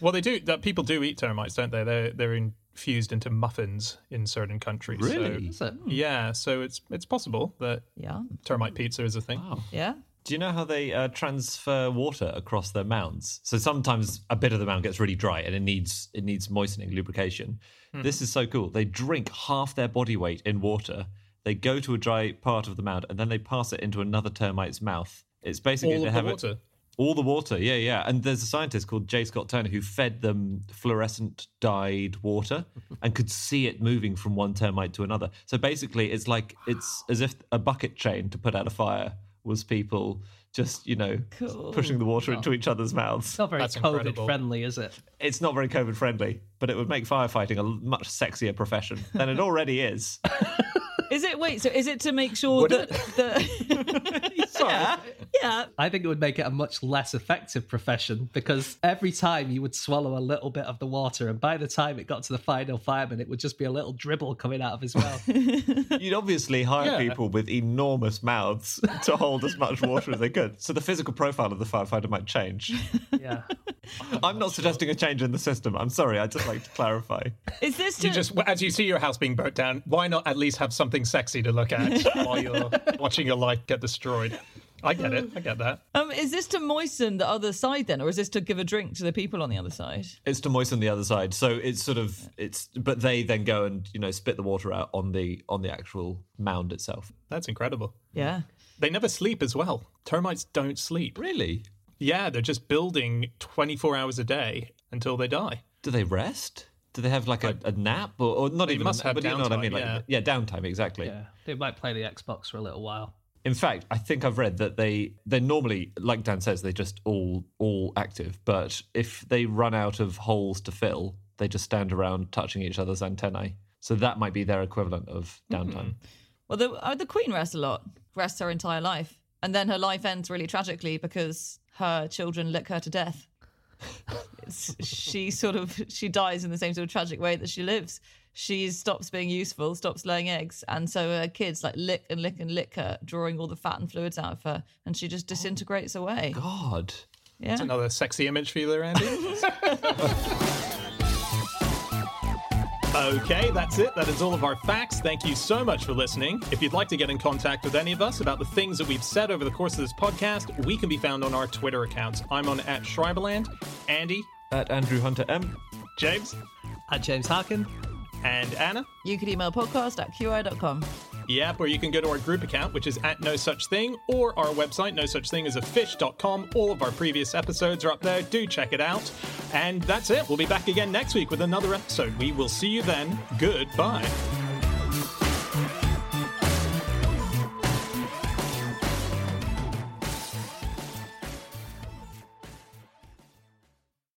[SPEAKER 2] Well, they do. That people do eat termites, don't they? They're they're infused into muffins in certain countries.
[SPEAKER 4] Really?
[SPEAKER 2] So,
[SPEAKER 5] Is
[SPEAKER 2] yeah. So it's it's possible that
[SPEAKER 3] Yeah,
[SPEAKER 2] termite pizza is a thing.
[SPEAKER 4] Wow.
[SPEAKER 3] yeah.
[SPEAKER 4] Do you know how they uh, transfer water across their mounds? So sometimes a bit of the mound gets really dry and it needs it needs moistening, lubrication. This is so cool. They drink half their body weight in water. They go to a dry part of the mound and then they pass it into another termite's mouth. It's basically
[SPEAKER 2] All
[SPEAKER 4] they
[SPEAKER 2] of the
[SPEAKER 4] have it-
[SPEAKER 2] water.
[SPEAKER 4] all the water, yeah, yeah. And there's a scientist called J. Scott Turner who fed them fluorescent dyed water and could see it moving from one termite to another. So basically, it's like it's as if a bucket chain to put out a fire was people just, you know,
[SPEAKER 3] Cool.
[SPEAKER 4] pushing the water into each other's mouths.
[SPEAKER 5] It's not very
[SPEAKER 2] That's
[SPEAKER 5] COVID
[SPEAKER 2] incredible.
[SPEAKER 5] friendly, is it?
[SPEAKER 4] It's not very COVID friendly, but it would make firefighting a much sexier profession than it already is. <laughs>
[SPEAKER 3] Is it wait? So is it to make sure
[SPEAKER 2] Would
[SPEAKER 3] that <laughs> <laughs> the yeah <laughs> yeah
[SPEAKER 5] I think it would make it a much less effective profession because every time you would swallow a little bit of the water, and by the time it got to the final fireman, it would just be a little dribble coming out of his mouth. <laughs>
[SPEAKER 4] You'd obviously hire
[SPEAKER 2] Yeah.
[SPEAKER 4] people with enormous mouths to hold as much water as they could. So the physical profile of the firefighter might change.
[SPEAKER 5] yeah. <laughs>
[SPEAKER 4] I'm not suggesting a change in the system. I'm sorry. I'd just like to clarify.
[SPEAKER 3] is this to
[SPEAKER 2] You just, as you see your house being burnt down, why not at least have something sexy to look at while you're watching your life get destroyed? I get it. I get that.
[SPEAKER 3] um is this to moisten the other side then, or is this to give a drink to the people on the other side?
[SPEAKER 4] It's to moisten the other side. So it's sort of it's but they then go and, you know, spit the water out on the on the actual mound itself.
[SPEAKER 2] That's incredible.
[SPEAKER 3] Yeah.
[SPEAKER 2] They never sleep as well. Termites don't sleep.
[SPEAKER 4] Really?
[SPEAKER 2] Yeah, they're just building 24 hours a day until they die.
[SPEAKER 4] Do they rest? Do they have like a, a nap or, or not
[SPEAKER 2] They
[SPEAKER 4] even
[SPEAKER 2] must
[SPEAKER 4] a,
[SPEAKER 2] have
[SPEAKER 4] but you know what I
[SPEAKER 2] downtime,
[SPEAKER 4] mean? Like,
[SPEAKER 2] yeah.
[SPEAKER 4] yeah, downtime, exactly.
[SPEAKER 5] Yeah. They might play the Xbox for a little while.
[SPEAKER 4] In fact, I think I've read that they they normally, like Dan says, they're just all all active. But if they run out of holes to fill, they just stand around touching each other's antennae. So that might be their equivalent of downtime.
[SPEAKER 3] Well, the uh, the Queen rests a lot, rests her entire life, and then her life ends really tragically because her children lick her to death. <laughs> She sort of she dies in the same sort of tragic way that she lives. She stops being useful, stops laying eggs, and so her kids like lick and lick and lick her, drawing all the fat and fluids out of her, and she just oh disintegrates away.
[SPEAKER 4] God.
[SPEAKER 3] Yeah.
[SPEAKER 2] Another sexy image for you there, Andy. <laughs> Okay, that's it. That is all of our facts. Thank you so much for listening. If you'd like to get in contact with any of us about the things that we've said over the course of this podcast, we can be found on our Twitter accounts. I'm on at Schreiberland, Andy,
[SPEAKER 4] At Andrew Hunter M.
[SPEAKER 2] James,
[SPEAKER 5] At James Harkin.
[SPEAKER 2] And Anna.
[SPEAKER 3] You could email podcast at qi.com.
[SPEAKER 2] Yep, or you can go to our group account, which is at no such thing, or our website, no such thing as a fish.com. All of our previous episodes are up there. Do check it out. And that's it. We'll be back again next week with another episode. We will see you then. Goodbye.